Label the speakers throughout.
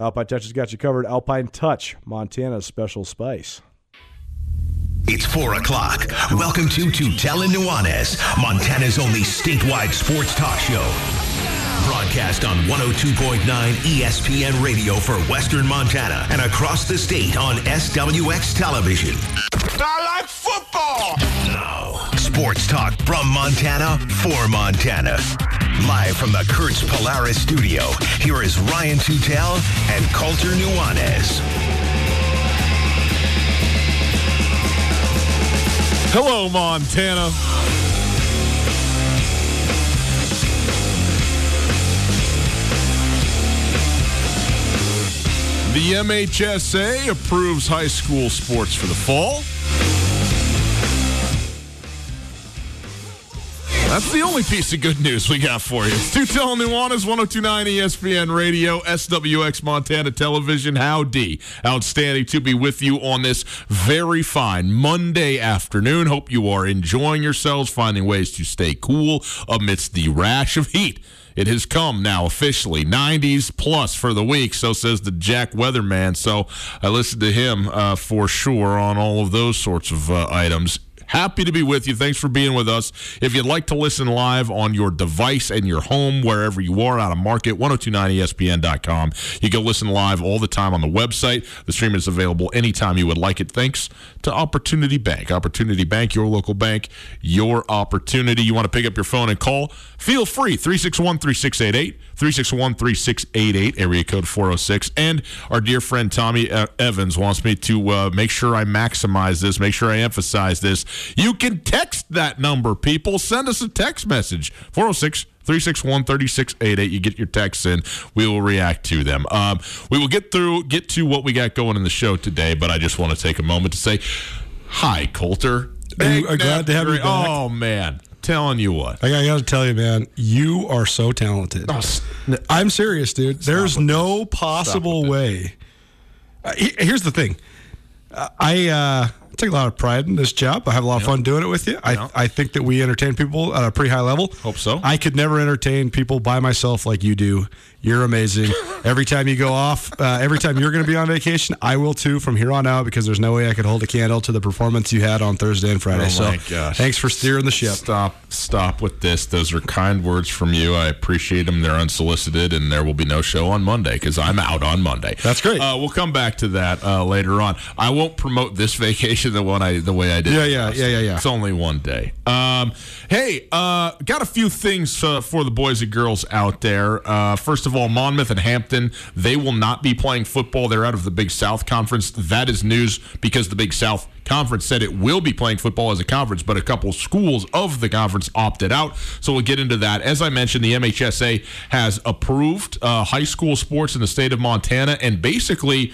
Speaker 1: Alpine Touch has got you covered. Alpine Touch, Montana's special spice.
Speaker 2: It's 4 o'clock. Welcome to Tutela Nuanez, Montana's only statewide sports talk show. Broadcast on 102.9 ESPN radio for Western Montana and across the state on SWX television.
Speaker 3: I like football.
Speaker 2: Now, sports talk from Montana for Montana. Live from the Kurtz Polaris studio, here is Ryan Tutel and Colter Nuanez.
Speaker 4: Hello, Montana. The MHSA approves high school sports for the fall. That's the only piece of good news we got for you. It's Tutel Nuanez, 1029 ESPN Radio, SWX Montana Television. Howdy. Outstanding to be with you on this very fine Monday afternoon. Hope you are enjoying yourselves, finding ways to stay cool amidst the rash of heat. It has come now officially 90s plus for the week, so says the Jack Weatherman. So I listened to him uh, for sure on all of those sorts of uh, items. Happy to be with you. Thanks for being with us. If you'd like to listen live on your device and your home, wherever you are out of market, 1029ESPN.com. You can listen live all the time on the website. The stream is available anytime you would like it. Thanks to Opportunity Bank. Opportunity Bank, your local bank, your opportunity. You want to pick up your phone and call? Feel free. 361 3688. 361 3688, area code 406. And our dear friend Tommy uh, Evans wants me to uh, make sure I maximize this, make sure I emphasize this. You can text that number, people. Send us a text message 406 361 3688. You get your texts in. We will react to them. Um, we will get through, get to what we got going in the show today, but I just want to take a moment to say hi, Colter.
Speaker 1: Hey, glad to have you back.
Speaker 4: Oh, man. Telling you what.
Speaker 1: I got to tell you, man, you are so talented.
Speaker 4: Oh,
Speaker 1: I'm serious, dude. There's no possible way. Uh, here's the thing. Uh, I uh, take a lot of pride in this job. I have a lot of fun doing it with you. I, I think that we entertain people at a pretty high level.
Speaker 4: Hope so.
Speaker 1: I could never entertain people by myself like you do. You're amazing. every time you go off, uh, every time you're going to be on vacation, I will too from here on out because there's no way I could hold a candle to the performance you had on Thursday and Friday.
Speaker 4: Oh
Speaker 1: so
Speaker 4: gosh.
Speaker 1: thanks for steering the ship.
Speaker 4: Stop, stop with this. Those are kind words from you. I appreciate them. They're unsolicited, and there will be no show on Monday because I'm out on Monday.
Speaker 1: That's great.
Speaker 4: Uh, we'll come back to that uh, later on. I won't promote this vacation the one I the way I did.
Speaker 1: Yeah, yeah, yeah, yeah, yeah.
Speaker 4: It's only one day. Um, hey, uh, got a few things uh, for the boys and girls out there. Uh, first of all, Monmouth and Hampton, they will not be playing football. They're out of the Big South Conference. That is news because the Big South Conference said it will be playing football as a conference, but a couple schools of the conference opted out. So we'll get into that. As I mentioned, the MHSA has approved uh, high school sports in the state of Montana, and basically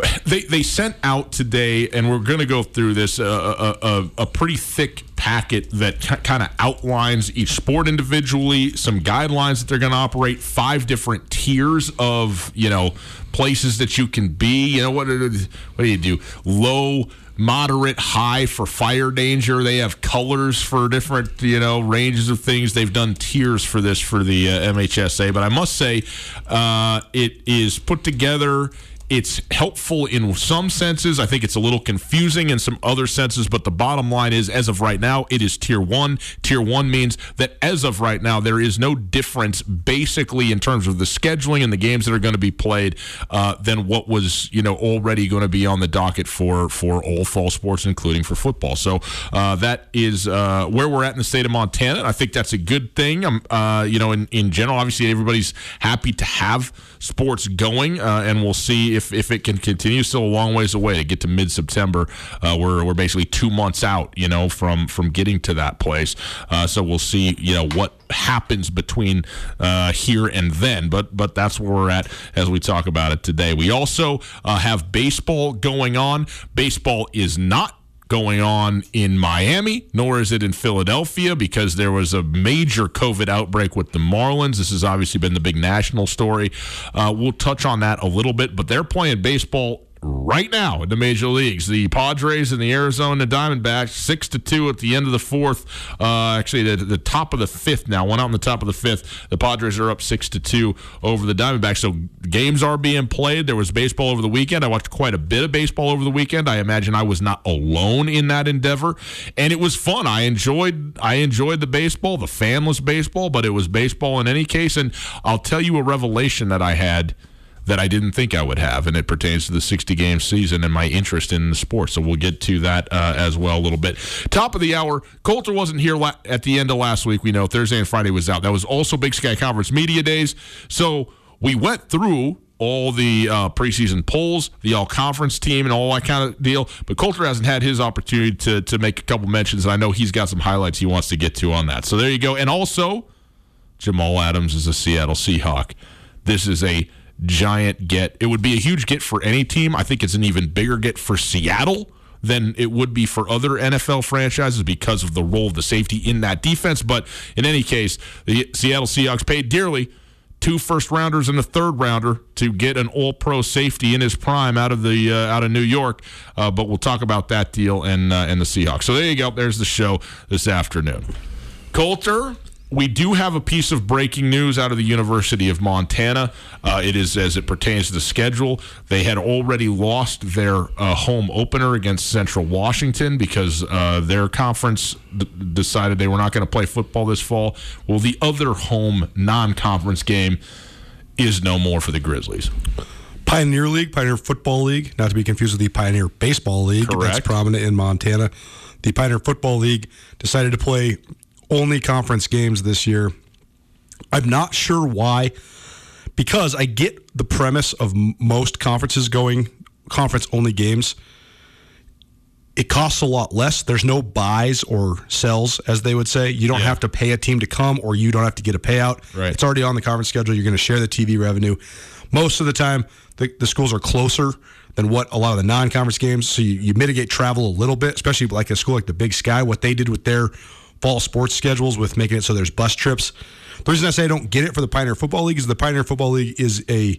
Speaker 4: they they sent out today, and we're going to go through this uh, a, a, a pretty thick packet that kind of outlines each sport individually, some guidelines that they're going to operate, five different tiers of you know places that you can be. You know what? What do you do? Low. Moderate, high for fire danger. They have colors for different, you know, ranges of things. They've done tiers for this for the uh, MHSA, but I must say, uh, it is put together it's helpful in some senses. I think it's a little confusing in some other senses, but the bottom line is, as of right now, it is tier one. Tier one means that as of right now, there is no difference basically in terms of the scheduling and the games that are going to be played uh, than what was, you know, already going to be on the docket for for all fall sports, including for football. So uh, that is uh, where we're at in the state of Montana. And I think that's a good thing. Um, uh, you know, in, in general, obviously everybody's happy to have sports going, uh, and we'll see if, if it can continue. Still a long ways away to get to mid September. Uh, we're we're basically two months out, you know, from from getting to that place. Uh, so we'll see, you know, what happens between uh, here and then. But but that's where we're at as we talk about it today. We also uh, have baseball going on. Baseball is not going on in Miami, nor is it in Philadelphia because there was a major COVID outbreak with the Marlins. This has obviously been the big national story. Uh, we'll touch on that a little bit, but they're playing baseball right now in the major leagues. The Padres and the Arizona Diamondbacks, six to two at the end of the fourth. Uh, actually, the, the top of the fifth now. One out in the top of the fifth. The Padres are up six to two over the Diamondbacks. So games are being played. There was baseball over the weekend. I watched quite a bit of baseball over the weekend. I imagine I was not alone in that endeavor, and it was fun. I enjoyed. I enjoyed the baseball, the fanless baseball, but it was baseball in any case. And I'll tell you a revelation that I had that I didn't think I would have, and it pertains to the 60 game season and my interest in the sport. So we'll get to that uh, as well a little bit. Top of the hour, Colter wasn't here la- at the end of last week. We know Thursday and Friday was out. That was also Big Sky Conference Media Days. So we went through all the uh, preseason polls, the all conference team, and all that kind of deal. But Colter hasn't had his opportunity to, to make a couple mentions, and I know he's got some highlights he wants to get to on that. So there you go. And also, Jamal Adams is a Seattle Seahawk. This is a giant get. It would be a huge get for any team. I think it's an even bigger get for Seattle than it would be for other NFL franchises because of the role of the safety in that defense. But in any case, the Seattle Seahawks paid dearly. Two first rounders and a third rounder to get an All Pro safety in his prime out of the uh, out of New York, uh, but we'll talk about that deal and uh, and the Seahawks. So there you go. There's the show this afternoon. Colter, we do have a piece of breaking news out of the University of Montana. Uh, it is as it pertains to the schedule. They had already lost their uh, home opener against Central Washington because uh, their conference d- decided they were not going to play football this fall. Well, the other home non conference game is no more for the Grizzlies.
Speaker 1: Pioneer League, Pioneer Football League, not to be confused with the Pioneer Baseball League
Speaker 4: Correct.
Speaker 1: that's prominent in Montana. The Pioneer Football League decided to play only conference games this year. I'm not sure why, because I get the premise of most conferences going conference only games. it costs a lot less. There's no buys or sells, as they would say. You don't
Speaker 4: Yeah.
Speaker 1: have to pay a team to come, or you don't have to get a payout.
Speaker 4: Right.
Speaker 1: It's already on the conference schedule. You're going to share the TV revenue. Most of the time, the, the schools are closer than what a lot of the non-conference games. So you, you mitigate travel a little bit, especially like a school like the Big Sky. What they did with their fall sports schedules, with making it so there's bus trips. The reason I say I don't get it for the Pioneer Football League is the Pioneer Football League is a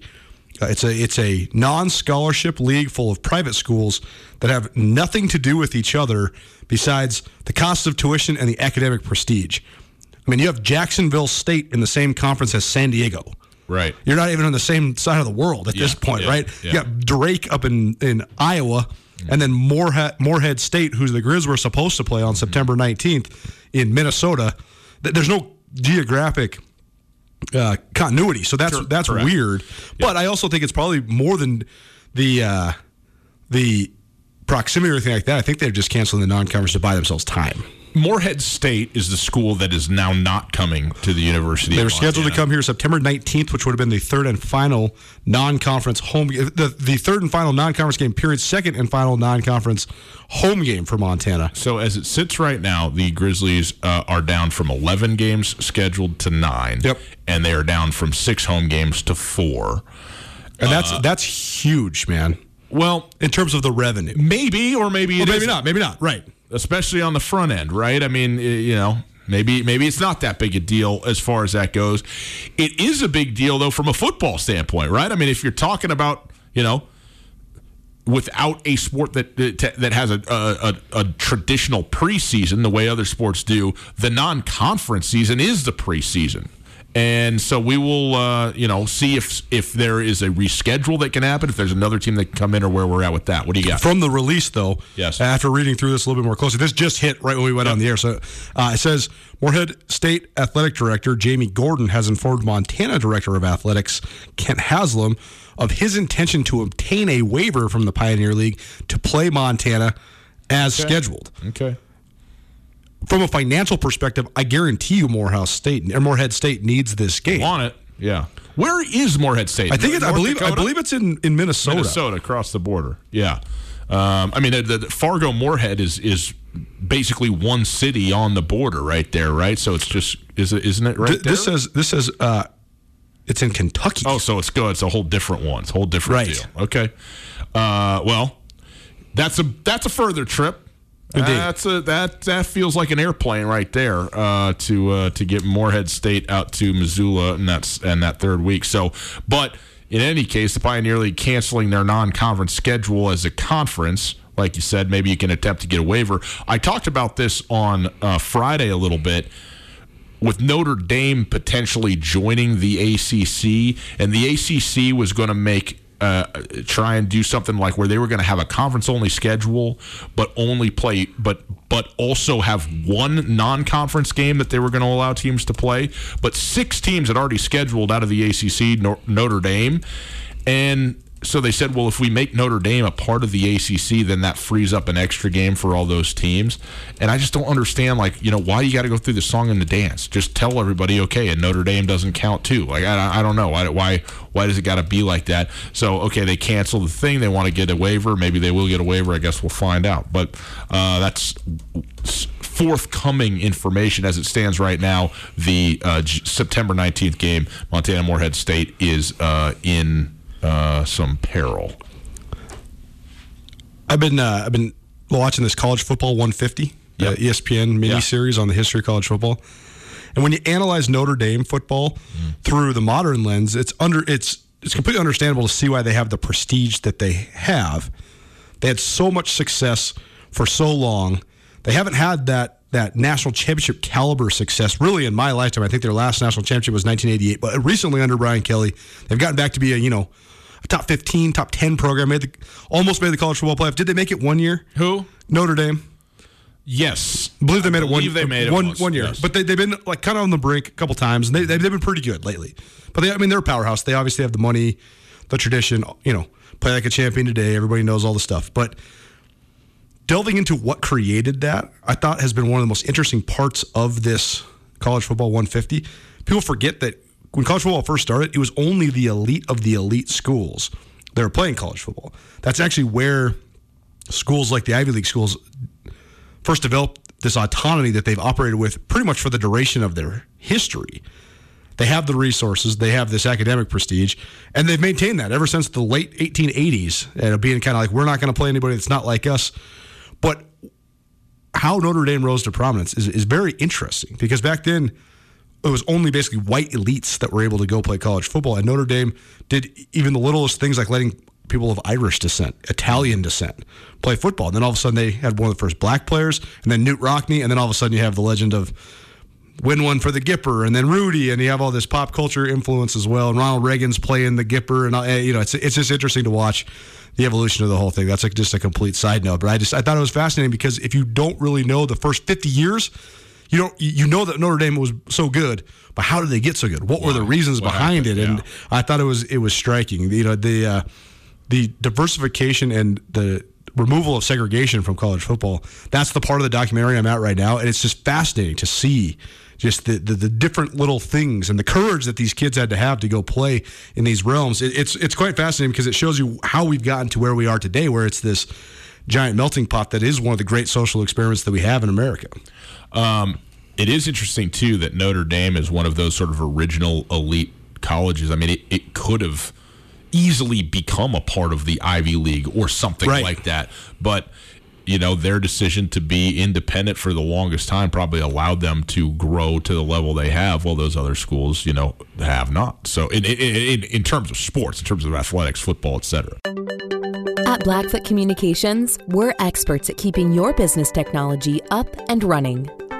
Speaker 1: uh, it's a it's a non-scholarship league full of private schools that have nothing to do with each other besides the cost of tuition and the academic prestige. I mean, you have Jacksonville State in the same conference as San Diego.
Speaker 4: Right.
Speaker 1: You're not even on the same side of the world at this point,
Speaker 4: yeah,
Speaker 1: right?
Speaker 4: yeah.
Speaker 1: You got Drake up in in Iowa, and then Moorhead, Moorhead State, who the Grizz were supposed to play on September 19th in Minnesota. Th- There's no geographic uh, continuity, so that's that's
Speaker 4: correct.
Speaker 1: weird. But I also think it's probably more than the uh, the proximity or anything like that. I think they're just canceling the non-conference to buy themselves time.
Speaker 4: Morehead State is the school that is now not coming to the University.
Speaker 1: They were scheduled to come here September 19th, which would have been the third and final non-conference home the, the third and final non-conference game period, second and final non-conference home game for Montana.
Speaker 4: So as it sits right now, the Grizzlies uh, are down from 11 games scheduled to nine.
Speaker 1: Yep.
Speaker 4: And they are down from six home games to four.
Speaker 1: And that's that's huge, man,
Speaker 4: Well,
Speaker 1: in terms of the revenue.
Speaker 4: maybe or maybe it
Speaker 1: Or maybe
Speaker 4: isn't.
Speaker 1: not, maybe not. Right.
Speaker 4: Especially on the front end, right? I mean, you know, maybe maybe it's not that big a deal as far as that goes. It is a big deal though from a football standpoint, right? I mean, if you're talking about, you know, without a sport that that has a, a, a traditional preseason the way other sports do, the non-conference season is the preseason. And so we will, uh, you know, see if if there is a reschedule that can happen, if there's another team that can come in, or where we're at with that. What do you got?
Speaker 1: From the release, though,
Speaker 4: Yes.
Speaker 1: after reading through this a little bit more closely, this just hit right when we went on the air. So uh, it says Morehead State Athletic Director Jamie Gordon has informed Montana Director of Athletics Kent Haslam of his intention to obtain a waiver from the Pioneer League to play Montana as scheduled.
Speaker 4: okay.
Speaker 1: From a financial perspective, I guarantee you Morehouse State or Morehead State needs this game.
Speaker 4: Want it? Yeah. Where is Morehead State?
Speaker 1: I think it, I
Speaker 4: North
Speaker 1: believe I believe it's in, in Minnesota.
Speaker 4: Minnesota across the border. Yeah. Um, I mean, the, the Fargo Moorhead is is basically one city on the border right there, right? So it's just is it isn't it right
Speaker 1: Th-
Speaker 4: there?
Speaker 1: this says this says uh, it's in Kentucky.
Speaker 4: oh, so it's good. It's a whole different one. It's a whole different
Speaker 1: Right.
Speaker 4: deal. Okay. Uh, well, that's a that's a further trip.
Speaker 1: Indeed.
Speaker 4: That's a that that feels like an airplane right there uh, to uh, to get Morehead State out to Missoula and that's and that third week. So, but in any case, the Pioneer League canceling their non-conference schedule as a conference, like you said, maybe you can attempt to get a waiver. I talked about this on uh, Friday a little bit with Notre Dame potentially joining the ACC, and the ACC was going to make uh, try and do something like where they were going to have a conference only schedule, but only play, but but also have one non conference game that they were going to allow teams to play. But six teams had already scheduled out of the ACC, Notre Dame, and so they said, well, if we make Notre Dame a part of the ACC, then that frees up an extra game for all those teams. And I just don't understand, like, you know, why you got to go through the song and the dance? Just tell everybody, okay, and Notre Dame doesn't count too. Like, I, I don't know why why why does it got to be like that? So, okay, they cancel the thing. They want to get a waiver. Maybe they will get a waiver. I guess we'll find out. But uh, that's forthcoming information as it stands right now. The uh, September 19th game, Montana Morehead State is uh, in uh, some peril.
Speaker 1: I've been uh, I've been watching this college football 150,
Speaker 4: Yep.
Speaker 1: the ESPN mini
Speaker 4: Yeah.
Speaker 1: series on the history of college football. And when you analyze Notre Dame football through the modern lens, it's under it's it's completely understandable to see why they have the prestige that they have. They had so much success for so long. They haven't had that that national championship caliber success really in my lifetime. I think their last national championship was 1988, but recently under Brian Kelly, they've gotten back to be a you know top 15, top 10 program. Made the almost made the college football playoff. Did they make it one year?
Speaker 4: Who?
Speaker 1: Notre Dame.
Speaker 4: Yes,
Speaker 1: I believe they made it one.
Speaker 4: they made it
Speaker 1: one,
Speaker 4: once,
Speaker 1: one year,
Speaker 4: yes.
Speaker 1: but they, they've been like kind of on the brink a couple times, and they, they've been pretty good lately. But they, I mean, they're a powerhouse. They obviously have the money, the tradition. You know, play like a champion today. Everybody knows all the stuff. But delving into what created that, I thought has been one of the most interesting parts of this college football 150. People forget that when college football first started, it was only the elite of the elite schools that were playing college football. That's actually where schools like the Ivy League schools first developed this autonomy that they've operated with pretty much for the duration of their history. They have the resources, they have this academic prestige, and they've maintained that ever since the late 1880s. And being kind of like, we're not going to play anybody that's not like us. But how Notre Dame rose to prominence is, is very interesting because back then it was only basically white elites that were able to go play college football. And Notre Dame did even the littlest things like letting people of Irish descent, Italian descent, play football. And then all of a sudden they had one of the first black players, and then Knute Rockney, and then all of a sudden you have the legend of win one for the Gipper, and then Rudy, and you have all this pop culture influence as well. And Ronald Reagan's playing the Gipper, and uh, you know it's it's just interesting to watch the evolution of the whole thing. That's like just a complete side note, but I just I thought it was fascinating because if you don't really know the first fifty years. You don't. You know that Notre Dame was so good, but how did they get so good? What were the reasons
Speaker 4: What
Speaker 1: behind
Speaker 4: happened?
Speaker 1: it? And
Speaker 4: Yeah.
Speaker 1: I thought it was it was striking. You know the uh, the diversification and the removal of segregation from college football. That's the part of the documentary I'm at right now, and it's just fascinating to see just the, the, the different little things and the courage that these kids had to have to go play in these realms. It, it's it's quite fascinating because it shows you how we've gotten to where we are today, where it's this giant melting pot that is one of the great social experiments that we have in America.
Speaker 4: Um, it is interesting too that Notre Dame is one of those sort of original elite colleges. I mean, it, it could have easily become a part of the Ivy League or something
Speaker 1: Right.
Speaker 4: like that, but you know their decision to be independent for the longest time probably allowed them to grow to the level they have while those other schools you know have not so in in, in, in terms of sports in terms of athletics football etc
Speaker 5: At Blackfoot Communications, we're experts at keeping your business technology up and running.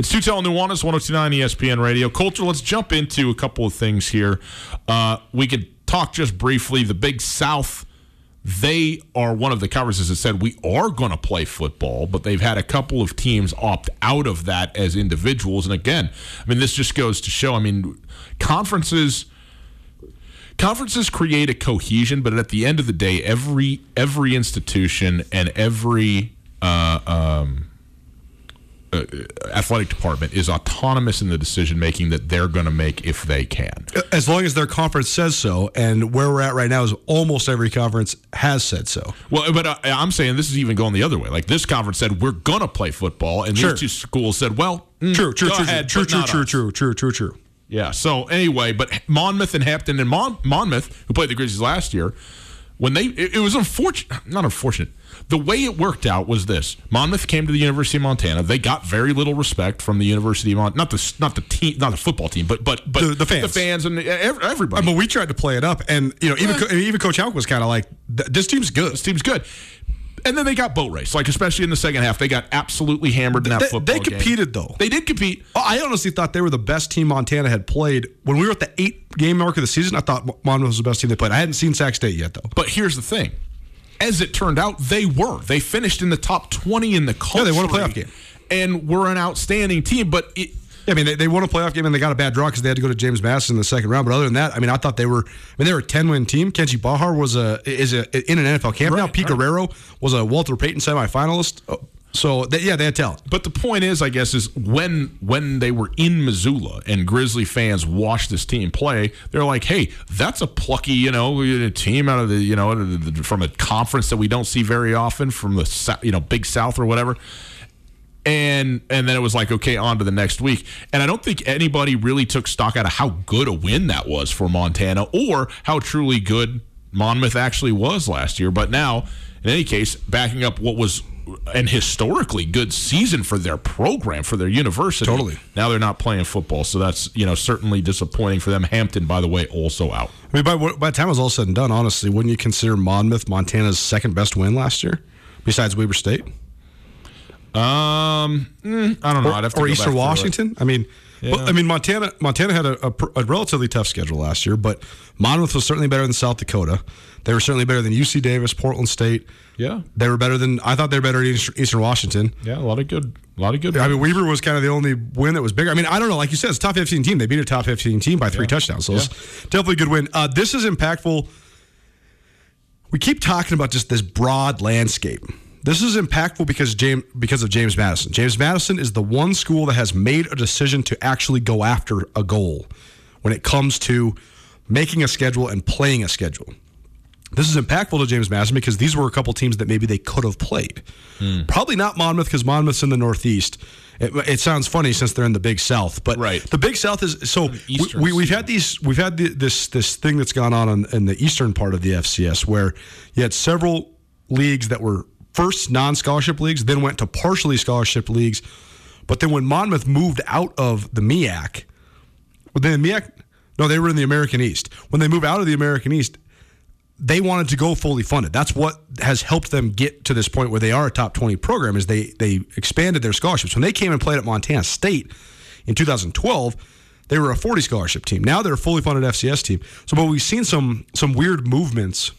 Speaker 4: It's Tutel Nuanez, 1029 ESPN Radio. Colter, let's jump into a couple of things here. Uh, we could talk just briefly. The Big South, they are one of the conferences that said we are going to play football, but they've had a couple of teams opt out of that as individuals. And again, I mean, this just goes to show, I mean, conferences conferences create a cohesion, but at the end of the day, every every institution and every uh, um, uh, athletic department is autonomous in the decision making that they're going to make if they can.
Speaker 1: As long as their conference says so, and where we're at right now is almost every conference has said so.
Speaker 4: Well, but uh, I'm saying this is even going the other way. Like this conference said, we're going to play football, and
Speaker 1: Sure.
Speaker 4: these two schools said, well, mm,
Speaker 1: True, true, true,
Speaker 4: ahead,
Speaker 1: true, true, true, true, true, true, true.
Speaker 4: Yeah. So anyway, but Monmouth and Hampton and Mon- Monmouth, who played the Grizzlies last year, when they it, it was unfortunate, not unfortunate. The way it worked out was this: Monmouth came to the University of Montana. They got very little respect from the University of Montana, not the not the team, not the football team, but but but
Speaker 1: The- the fans.
Speaker 4: the fans, and ev- everybody.
Speaker 1: Uh, I mean, we tried to play it up, and you know, even Co- even Coach Hauck was kind of like, "This team's good."
Speaker 4: this team's good. And then they got boat race, like especially in the second half, they got absolutely hammered in that
Speaker 1: They,
Speaker 4: football.
Speaker 1: they
Speaker 4: game.
Speaker 1: competed though.
Speaker 4: They did compete.
Speaker 1: Oh, I honestly thought they were the best team Montana had played when we were at the eight game mark of the season. I thought Monmouth was the best team they played. I hadn't seen Sac State yet though.
Speaker 4: But here's the thing. As it turned out, they were. They finished in the top 20 in the country.
Speaker 1: Yeah, they won a playoff game.
Speaker 4: And were an outstanding team. But it,
Speaker 1: I mean, they, they won a playoff game and they got a bad draw because they had to go to James Madison in the second round. But other than that, I mean, I thought they were. I mean, they were a ten win team. Kenji Bahar was a is a in an NFL camp now.
Speaker 4: Right,
Speaker 1: Pete
Speaker 4: right.
Speaker 1: Guerrero was a Walter Payton semifinalist. Oh, So they, yeah, they had talent.
Speaker 4: but the point is, I guess, is when when they were in Missoula and Grizzly fans watched this team play, they're like, "Hey, that's a plucky, you know, team out of the, you know, from a conference that we don't see very often, from the, you know, Big South or whatever." and and then it was like okay on to the next week and i don't think anybody really took stock out of how good a win that was for montana or how truly good monmouth actually was last year but now in any case backing up what was an historically good season for their program for their university
Speaker 1: Totally.
Speaker 4: now they're not playing football so that's you know certainly disappointing for them hampton by the way also out
Speaker 1: I mean, by, by the time it was all said and done, honestly, wouldn't you consider Monmouth Montana's second best win last year, besides Weber State
Speaker 4: um mm, i don't know
Speaker 1: or,
Speaker 4: I'd have to
Speaker 1: or Eastern. Washington? I mean, but, I mean, Montana Montana had a, a, a relatively tough schedule last year, but Monmouth was certainly better than South Dakota. They were certainly better than UC Davis, Portland State.
Speaker 4: yeah
Speaker 1: They were better than I thought they were better than Eastern Washington.
Speaker 4: yeah a lot of good a lot of good.
Speaker 1: I mean, Weber was kind of the only win that was bigger. I mean, I don't know. Like you said, it's a top 15 team. They beat a top 15 team by three touchdowns. So it's definitely a good win. Uh, this is impactful. We keep talking about just this broad landscape. This is impactful because James because of James Madison. James Madison is the one school that has made a decision to actually go after a goal when it comes to making a schedule and playing a schedule. This is impactful to James Madison because these were a couple teams that maybe they could have played.
Speaker 4: Hmm.
Speaker 1: Probably not Monmouth because Monmouth's in the Northeast. It, it sounds funny since they're in the Big South, but
Speaker 4: Right.
Speaker 1: the Big South is so. We,
Speaker 4: Eastern
Speaker 1: we, we've had these. We've had the, this this thing that's gone on in, in the eastern part of the FCS where you had several leagues that were first non-scholarship leagues, then went to partially scholarship leagues, but then when Monmouth moved out of the MEAC, well, then MEAC, no, they were in the American East. When they moved out of the American East, they wanted to go fully funded. That's what has helped them get to this point where they are a top 20 program is they they expanded their scholarships. When they came and played at Montana State in 2012, they were a 40 scholarship team. Now they're a fully funded FCS team. So but we've seen some some weird movements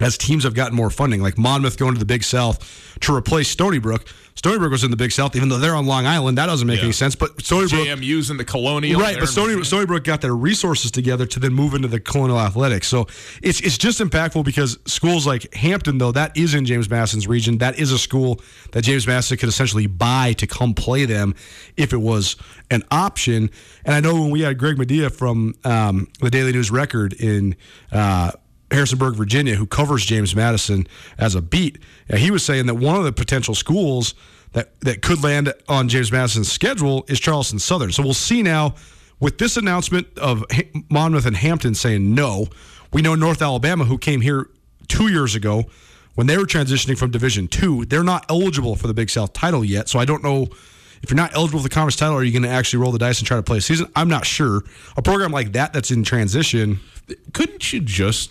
Speaker 1: as teams have gotten more funding, like Monmouth going to the Big South to replace Stony Brook. Stony Brook was in the Big South, even though they're on Long Island. That doesn't make
Speaker 4: Yeah.
Speaker 1: any sense. But Stony Brook
Speaker 4: JMU's in the Colonial.
Speaker 1: Right, but Stony, Stony Brook got their resources together to then move into the Colonial Athletics. So it's it's just impactful because schools like Hampton, though, that is in James Madison's region. That is a school that James Madison could essentially buy to come play them if it was an option. And I know when we had Greg Madia from um, the Daily News Record in. Uh, Harrisonburg, Virginia, who covers James Madison as a beat, he was saying that one of the potential schools that, that could land on James Madison's schedule is Charleston Southern. So we'll see now with this announcement of Monmouth and Hampton saying no. We know North Alabama, who came here two years ago when they were transitioning from Division Two, they're not eligible for the Big South title yet. So I don't know if you're not eligible for the conference title, are you going to actually roll the dice and try to play a season? I'm not sure. A program like that that's in transition.
Speaker 4: couldn't you just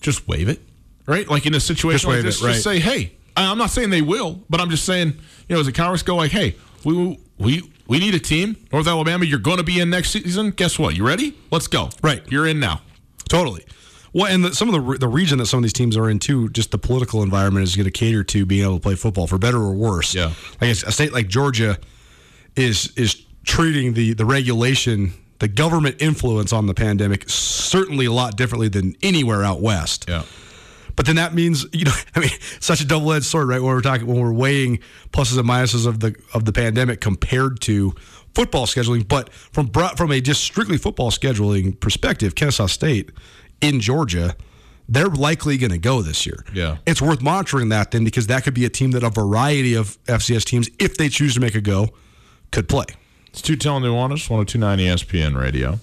Speaker 4: just waive it, right? Like in a situation
Speaker 1: Just
Speaker 4: like this,
Speaker 1: it, right.
Speaker 4: just say, "Hey," I- I'm not saying they will, but I'm just saying, you know, as a Congress go like, "Hey, we we we need a team, North Alabama. You're going to be in next season. Guess what? You ready? Let's go.
Speaker 1: Right.
Speaker 4: you're in now.
Speaker 1: Totally. Well, and the, some of the the region that some of these teams are in too, just the political environment is going to cater to being able to play football for better or worse.
Speaker 4: Yeah.
Speaker 1: like a state like Georgia is is treating the the regulation, the government influence on the pandemic certainly a lot differently than anywhere out west.
Speaker 4: Yeah,
Speaker 1: But then that means, you know, I mean, such a double edged sword, right? When we're talking, when we're weighing pluses and minuses of the of the pandemic compared to football scheduling, but from from a just strictly football scheduling perspective, Kennesaw State in Georgia, they're likely going to go this year.
Speaker 4: Yeah.
Speaker 1: it's worth monitoring that then because that could be a team that a variety of FCS teams, if they choose to make a go, could play.
Speaker 4: It's Tutel Nuanez, 1029 ESPN Radio.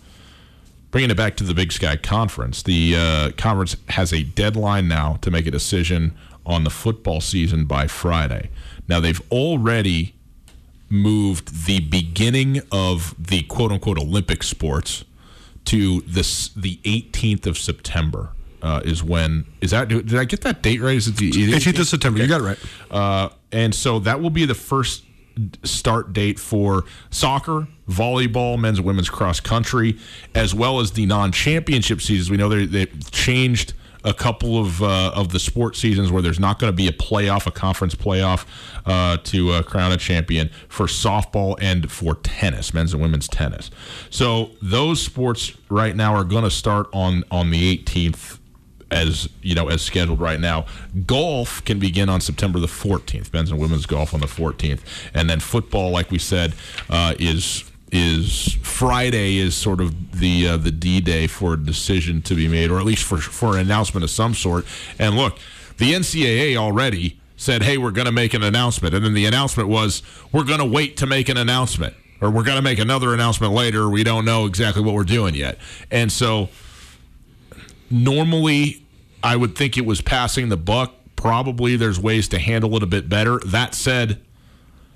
Speaker 4: Bringing it back to the Big Sky Conference, the uh, conference has a deadline now to make a decision on the football season by Friday. Now they've already moved the beginning of the quote unquote Olympic sports to this the 18th of September. Uh, is when is that? Did I get that date right? Is it the
Speaker 1: 18th of September. You got it right.
Speaker 4: uh, and so that will be the first start date for soccer, volleyball, men's and women's cross country, as well as the non-championship seasons. We know they they've changed a couple of uh, of the sport seasons where there's not going to be a playoff, a conference playoff uh, to uh, crown a champion for softball and for tennis, men's and women's tennis. So those sports right now are going to start on on the 18th as you know as scheduled right now. Golf can begin on September the 14th. Men's and women's golf on the 14th, and then football, like we said, uh, is is Friday is sort of the uh, the D day for a decision to be made, or at least for for an announcement of some sort. And look, the NCAA already said, "Hey, we're going to make an announcement," and then the announcement was, "We're going to wait to make an announcement." Or we're going to make another announcement later. We don't know exactly what we're doing yet. And so normally I would think it was passing the buck. Probably there's ways to handle it a bit better. That said,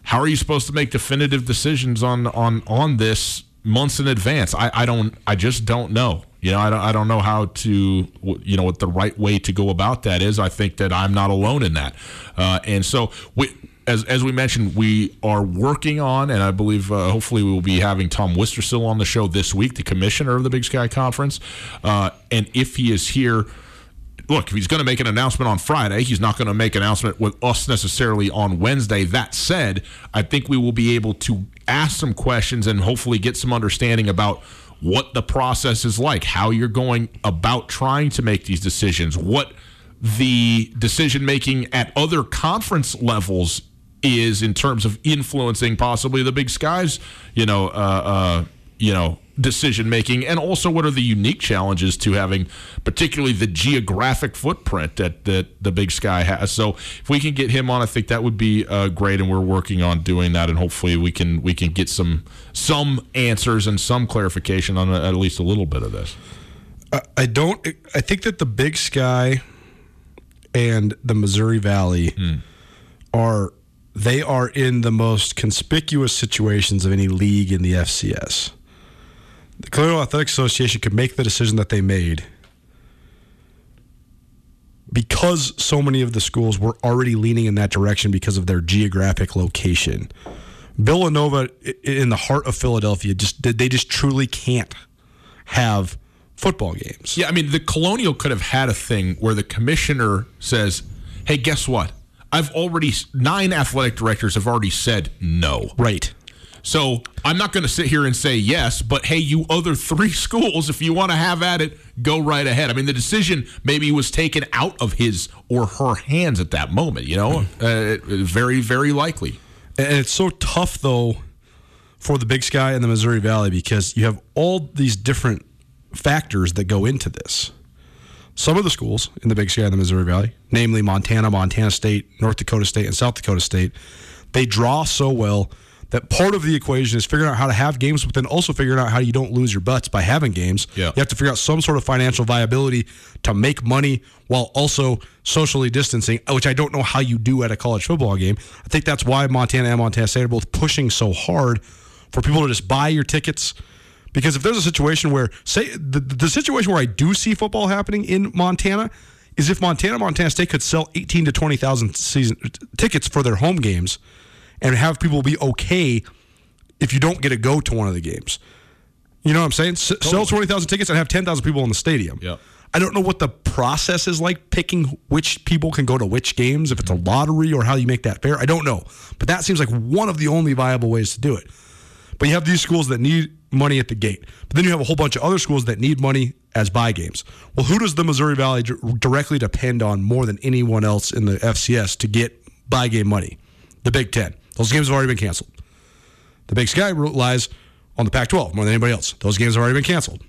Speaker 4: how are you supposed to make definitive decisions on on on this months in advance? I, I don't I just don't know. You know, I don't, I don't know how to, you know, what the right way to go about that is. I think that I'm not alone in that. Uh, and so, we, as, as we mentioned, we are working on, and I believe uh, hopefully we will be having Tom Wistrcill on the show this week, the commissioner of the Big Sky Conference. Uh, and if he is here, look, if he's going to make an announcement on Friday, he's not going to make an announcement with us necessarily on Wednesday. That said, I think we will be able to ask some questions and hopefully get some understanding about what the process is like, how you're going about trying to make these decisions, what the decision making at other conference levels is in terms of influencing possibly the big skies, you know, uh, uh, you know, decision making, and also what are the unique challenges to having, particularly the geographic footprint that that the Big Sky has. So if we can get him on, I think that would be uh, great, and we're working on doing that, and hopefully we can we can get some some answers and some clarification on at least a little bit of this.
Speaker 1: I don't. I think that the Big Sky and the Missouri Valley
Speaker 4: Hmm.
Speaker 1: are they are in the most conspicuous situations of any league in the FCS. The Colonial Athletic Association could make the decision that they made because so many of the schools were already leaning in that direction because of their geographic location. Villanova, in the heart of Philadelphia, just they just truly can't have football games.
Speaker 4: Yeah, I mean, the Colonial could have had a thing where the commissioner says, "Hey, guess what? I've already nine athletic directors have already said no."
Speaker 1: Right.
Speaker 4: So I'm not going to sit here and say yes, but hey, you other three schools, if you want to have at it, go right ahead. I mean, the decision maybe was taken out of his or her hands at that moment. You know, uh, very, very likely.
Speaker 1: And it's so tough though for the Big Sky and the Missouri Valley because you have all these different factors that go into this. Some of the schools in the Big Sky and the Missouri Valley, namely Montana, Montana State, North Dakota State, and South Dakota State, they draw so well that part of the equation is figuring out how to have games, but then also figuring out how you don't lose your butts by having games.
Speaker 4: Yeah.
Speaker 1: You have to figure out some sort of financial viability to make money while also socially distancing, which I don't know how you do at a college football game. I think that's why Montana and Montana State are both pushing so hard for people to just buy your tickets. Because if there's a situation where, say, the, the situation where I do see football happening in Montana is if Montana, Montana State could sell 18 to 20,000 season tickets for their home games and have people be okay if you don't get to go to one of the games. You know what I'm saying? S- Sell 20,000 tickets and have 10,000 people in the stadium.
Speaker 4: Yep.
Speaker 1: I don't know what the process is like picking which people can go to which games, if it's a lottery or how you make that fair. I don't know. But that seems like one of the only viable ways to do it. But you have these schools that need money at the gate. But then you have a whole bunch of other schools that need money as buy games. Well, who does the Missouri Valley d- directly depend on more than anyone else in the FCS to get buy game money? The Big Ten. Those games have already been canceled. The Big Sky relies on the Pac 12 more than anybody else. Those games have already been canceled.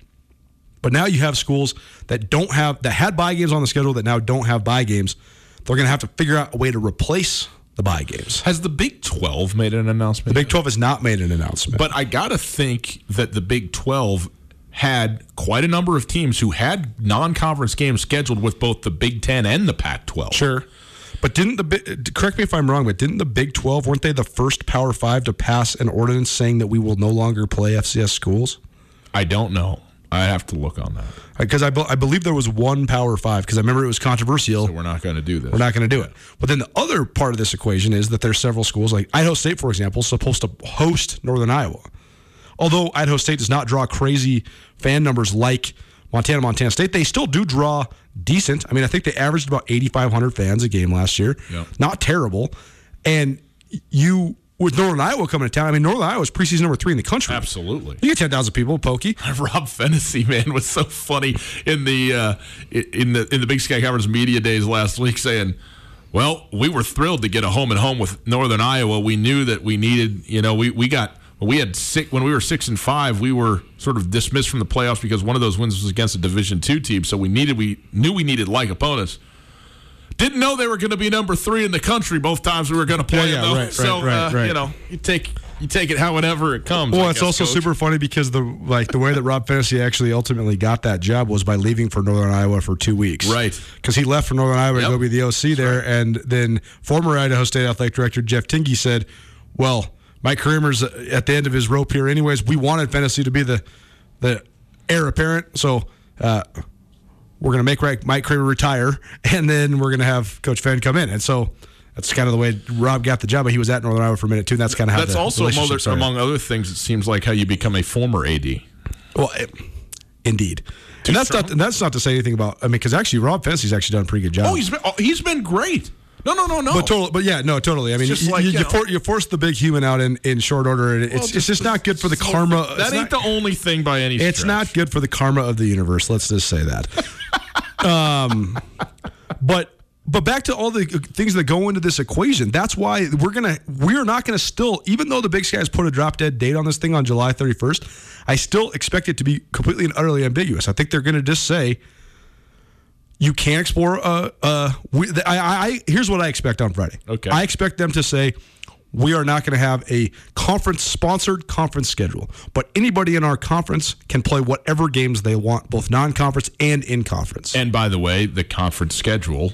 Speaker 1: But now you have schools that don't have, that had buy games on the schedule that now don't have buy games. They're going to have to figure out a way to replace the buy games.
Speaker 4: Has the Big 12 made an announcement?
Speaker 1: The Big 12 has not made an announcement.
Speaker 4: But I got to think that the Big 12 had quite a number of teams who had non conference games scheduled with both the Big 10 and the Pac 12.
Speaker 1: Sure. But didn't the correct me if I'm wrong, but didn't the Big 12 weren't they the first Power 5 to pass an ordinance saying that we will no longer play FCS schools?
Speaker 4: I don't know. I have to look on that.
Speaker 1: Because I, be- I believe there was one Power 5 because I remember it was controversial.
Speaker 4: So we're not going to do this.
Speaker 1: We're not going to do it. But then the other part of this equation is that there's several schools, like Idaho State, for example, supposed to host Northern Iowa. Although Idaho State does not draw crazy fan numbers like Montana, Montana State, they still do draw decent. I mean, I think they averaged about 8,500 fans a game last year.
Speaker 4: Yep.
Speaker 1: Not terrible. And you, with Northern Iowa coming to town, I mean, Northern Iowa is preseason number three in the country.
Speaker 4: Absolutely.
Speaker 1: You get 10,000 people, Pokey.
Speaker 4: Rob Phenicie, man, was so funny in the uh, in the in the Big Sky Conference media days last week, saying, "Well, we were thrilled to get a home and home with Northern Iowa. We knew that we needed, you know, we we got." We had six when we were six and five. We were sort of dismissed from the playoffs because one of those wins was against a Division two team. So we needed, we knew we needed like opponents. Didn't know they were going to be number three in the country both times we were going to play.
Speaker 1: Yeah, yeah,
Speaker 4: them,
Speaker 1: right, right,
Speaker 4: so
Speaker 1: right,
Speaker 4: uh,
Speaker 1: right.
Speaker 4: you know, you take you take it however it comes.
Speaker 1: Well,
Speaker 4: I
Speaker 1: it's
Speaker 4: guess,
Speaker 1: also
Speaker 4: Coach.
Speaker 1: super funny because the like the way that Rob Phenicie actually ultimately got that job was by leaving for Northern Iowa for two weeks.
Speaker 4: Right.
Speaker 1: Because he left for Northern Iowa
Speaker 4: Yep.
Speaker 1: to go be the OC there, and then former Idaho State athletic director Jeff Tingey said, "Well, Mike Kramer's at the end of his rope here, anyways. We wanted Phenicie to be the the heir apparent, so." Uh, we're going to make Mike- Kramer retire, and then we're going to have Coach Fenn come in. And so that's kind of the way Rob got the job. But he was at Northern Iowa for a minute too. And that's kind of how
Speaker 4: That's also among other, among other things. It seems like how you become a former AD.
Speaker 1: Well, it, indeed. And that's not that's not to say anything about. I mean, because actually, Rob Phenicie's actually done a pretty good job.
Speaker 4: Oh, he's been oh, he's been great. No, no, no, no.
Speaker 1: But totally, but yeah, no, totally. I mean,
Speaker 4: just
Speaker 1: you,
Speaker 4: like,
Speaker 1: you,
Speaker 4: you
Speaker 1: for, you force the big human out in, in short order, and it's it's just not good for the karma.
Speaker 4: That ain't
Speaker 1: not,
Speaker 4: the only thing by any. Stretch.
Speaker 1: It's
Speaker 4: stretch.
Speaker 1: not good for the karma of the universe. Let's just say that. um, but but back to all the things that go into this equation. That's why we're gonna we're not gonna still, even though the Big Sky has put a drop dead date on this thing on July 31st, I still expect it to be completely and utterly ambiguous. I think they're gonna just say. You can't explore. Uh, uh, we, I, I, I, here's what I expect on Friday.
Speaker 4: Okay.
Speaker 1: I expect them to say, we are not going to have a conference sponsored conference schedule, but anybody in our conference can play whatever games they want, both non conference and in conference.
Speaker 4: And by the way, the conference schedule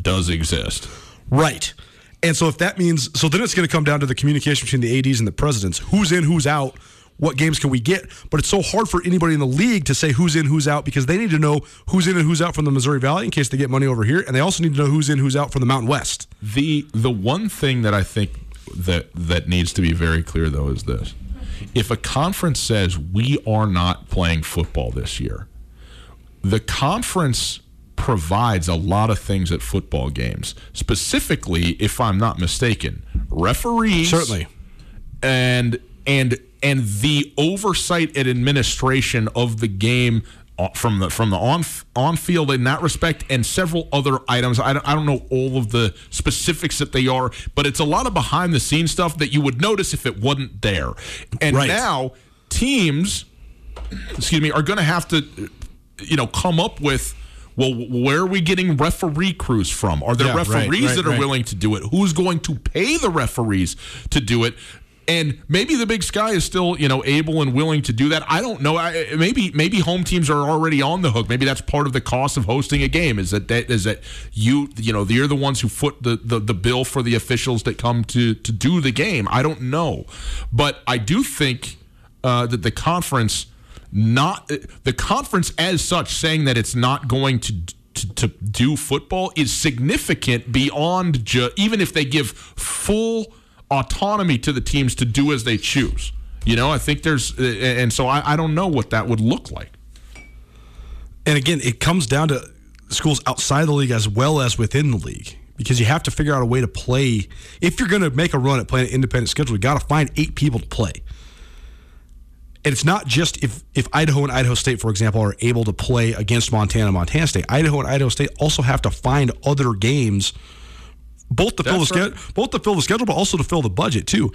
Speaker 4: does exist.
Speaker 1: right. And so if that means, so then it's going to come down to the communication between the ADs and the presidents. Who's in, who's out, what games can we get? But it's so hard for anybody in the league to say who's in, who's out, because they need to know who's in and who's out from the Missouri Valley in case they get money over here. And they also need to know who's in, who's out from the Mountain West.
Speaker 4: The the one thing that I think that that needs to be very clear though is this. If a conference says we are not playing football this year, the conference provides a lot of things at football games. Specifically, if I'm not mistaken, referees
Speaker 1: Certainly.
Speaker 4: and and and the oversight and administration of the game uh, from the from the on on field in that respect and several other items. I don't, I don't know all of the specifics that they are but it's a lot of behind the scenes stuff that you would notice if it wasn't there. And
Speaker 1: Right.
Speaker 4: now teams excuse me are going to have to you know come up with well where are we getting referee crews from? Are there
Speaker 1: Yeah, right,
Speaker 4: referees
Speaker 1: right,
Speaker 4: that are
Speaker 1: right.
Speaker 4: willing to do it? Who's going to pay the referees to do it and maybe the Big Sky is still, you know, able and willing to do that. I don't know. I, maybe maybe home teams are already on the hook. Maybe that's part of the cost of hosting a game. Is that, that is that you you know you're the ones who foot the, the the bill for the officials that come to to do the game. I don't know, but I do think uh, that the conference not the conference as such saying that it's not going to. To, to do football is significant beyond ju- even if they give full autonomy to the teams to do as they choose. You know, I think there's, and so I, I don't know what that would look like.
Speaker 1: And again, it comes down to schools outside the league as well as within the league because you have to figure out a way to play. If you're going to make a run at playing an independent schedule, you got to find eight people to play. And it's not just if if Idaho and Idaho State, for example, are able to play against Montana, Montana State. Idaho and Idaho State also have to find other games, both to fill the
Speaker 4: That's
Speaker 1: schedule, both to fill the schedule, but also to fill the budget too.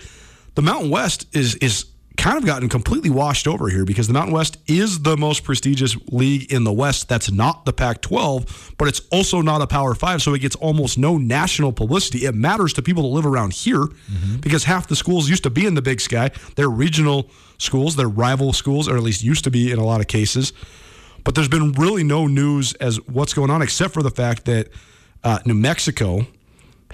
Speaker 1: The Mountain West is is kind of gotten completely washed over here because the Mountain West is the most prestigious league in the West. That's not the Pac-12, but it's also not a Power Five, so it gets almost no national publicity. It matters to people that live around here because half the schools used to be in the Big Sky. They're regional schools, they're rival schools, or at least used to be in a lot of cases. But there's been really no news as what's going on, except for the fact that uh, New Mexico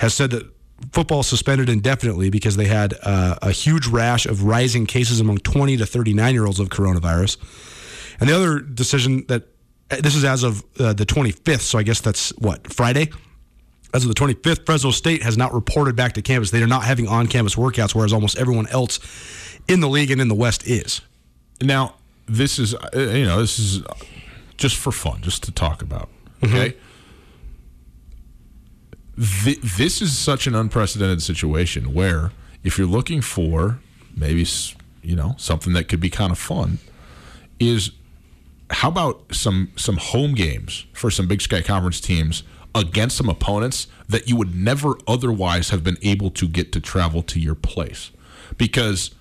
Speaker 1: has said that football suspended indefinitely because they had uh, a huge rash of rising cases among 20 to 39 year olds of coronavirus. And the other decision that this is as of uh, the 25th, so I guess that's what Friday. As of the 25th, Fresno State has not reported back to campus. They are not having on-campus workouts, whereas almost everyone else in the league and in the West is.
Speaker 4: Now, this is, uh, you know, this is just for fun, just to talk about. Okay. Th- this is such an unprecedented situation where if you're looking for maybe, you know, something that could be kind of fun, is how about some some home games for some Big Sky Conference teams against some opponents that you would never otherwise have been able to get to travel to your place? Because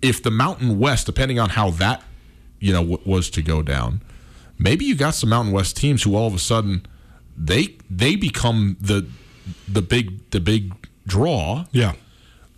Speaker 4: if the Mountain West, depending on how that you know w- was to go down, maybe you got some Mountain West teams who all of a sudden they they become the the big the big draw,
Speaker 1: Yeah.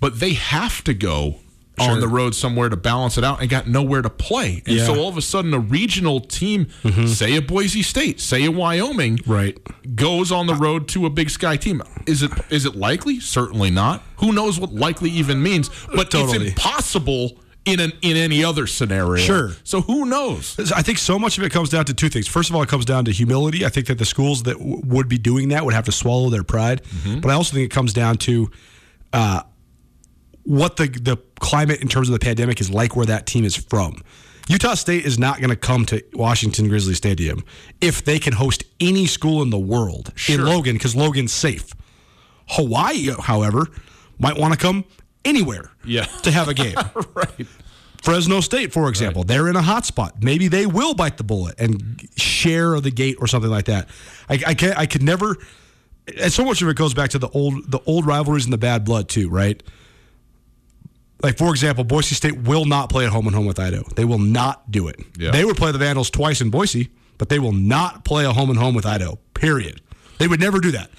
Speaker 4: but they have to go on the road somewhere to balance it out and got nowhere to play. And
Speaker 1: Yeah.
Speaker 4: so all of a sudden a regional team, mm-hmm. say a Boise State, say a Wyoming,
Speaker 1: Right.
Speaker 4: goes on the road to a Big Sky team. Is it is it likely? Certainly not. Who knows what likely even means? But
Speaker 1: Totally.
Speaker 4: it's impossible in an in any other scenario.
Speaker 1: Sure.
Speaker 4: So who knows?
Speaker 1: I think so much of it comes down to two things. First of all, it comes down to humility. I think that the schools that w- would be doing that would have to swallow their pride. But I also think it comes down to uh, what the the climate in terms of the pandemic is like where that team is from. Utah State is not going to come to Washington Grizzly Stadium if they can host any school in the world in Logan because Logan's safe. Hawaii, however, might want to come anywhere
Speaker 4: Yeah.
Speaker 1: to have a game.
Speaker 4: right.
Speaker 1: Fresno State, for example, they're in a hot spot. Maybe they will bite the bullet and share the gate or something like that. I, I, can, I could never. And so much of it goes back to the old the old rivalries and the bad blood too, right? Like for example, Boise State will not play at home and home with Idaho. They will not do it.
Speaker 4: Yeah.
Speaker 1: They would play the Vandals twice in Boise, but they will not play a home and home with Idaho. Period. They would never do that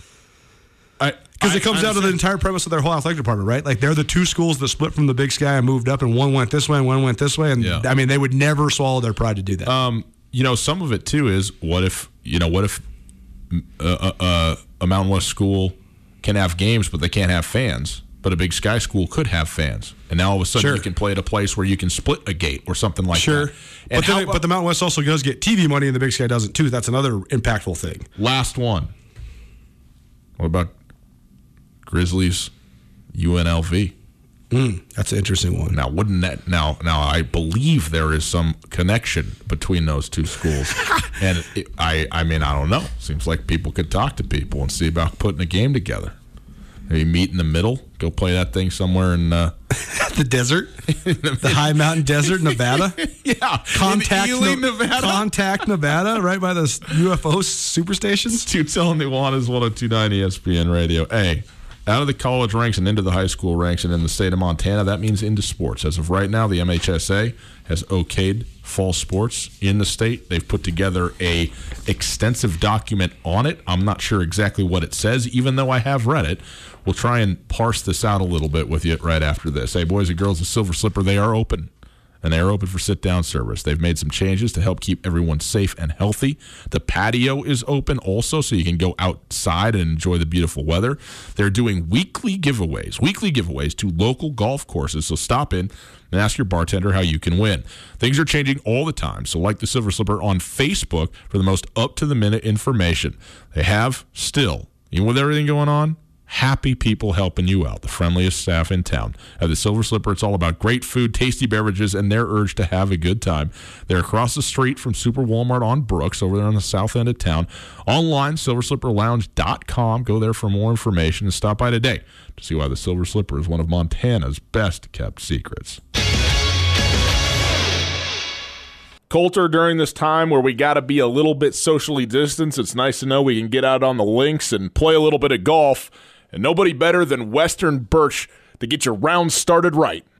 Speaker 1: because it comes down to the entire premise of their whole athletic department, right? Like they're the two schools that split from the Big Sky and moved up, and one went this way and one went this way. And
Speaker 4: Yeah.
Speaker 1: I mean, they would never swallow their pride to do that.
Speaker 4: Um, you know, some of it too is what if you know what if uh, uh, uh, a Mountain West school can have games, but they can't have fans. But a Big Sky school could have fans, and now all of a sudden
Speaker 1: Sure.
Speaker 4: you can play at a place where you can split a gate or something like
Speaker 1: sure,
Speaker 4: that. Sure.
Speaker 1: but
Speaker 4: how
Speaker 1: then,
Speaker 4: about-
Speaker 1: but the Mountain West also does get TV money, and the Big Sky doesn't too. That's another impactful thing.
Speaker 4: last one. What about Grizzlies, UNLV?
Speaker 1: That's an interesting one.
Speaker 4: Now, wouldn't that now? Now, I believe there is some connection between those two schools, and it, I, I mean, I don't know. Seems like people could talk to people and see about putting a game together. Maybe meet in the middle, go play that thing somewhere in, uh,
Speaker 1: the desert, the high mountain desert, Nevada.
Speaker 4: yeah,
Speaker 1: Contact,
Speaker 4: Ely,
Speaker 1: Ne-
Speaker 4: Nevada.
Speaker 1: Contact Nevada, right by the UFO superstations.
Speaker 4: Tutel Nuanez 1029 ESPN radio. Hey, out of the college ranks and into the high school ranks and in the state of Montana, that means into sports. As of right now, the MHSA has okayed fall sports in the state. They've put together a extensive document on it. I'm not sure exactly what it says, even though I have read it. We'll try and parse this out a little bit with you right after this. Hey, boys and girls, the Silver Slipper, they are open and they are open for sit down service. They've made some changes to help keep everyone safe and healthy. The patio is open also, so you can go outside and enjoy the beautiful weather. They're doing weekly giveaways, weekly giveaways to local golf courses. So stop in and ask your bartender how you can win. Things are changing all the time, so like the Silver Slipper on Facebook for the most up to the minute information. They have still, even with everything going on, happy people helping you out, the friendliest staff in town. At the Silver Slipper, it's all about great food, tasty beverages, and their urge to have a good time. They're across the street from Super Walmart on Brooks, over there on the south end of town. Online, silverslipperlounge.com. Go there for more information and stop by today to see why the Silver Slipper is one of Montana's best kept secrets.
Speaker 6: Colter, during this time where we got to be a little bit socially distanced, it's nice to know we can get out on the links and play a little bit of golf. And nobody better than Western Birch to get your round started right.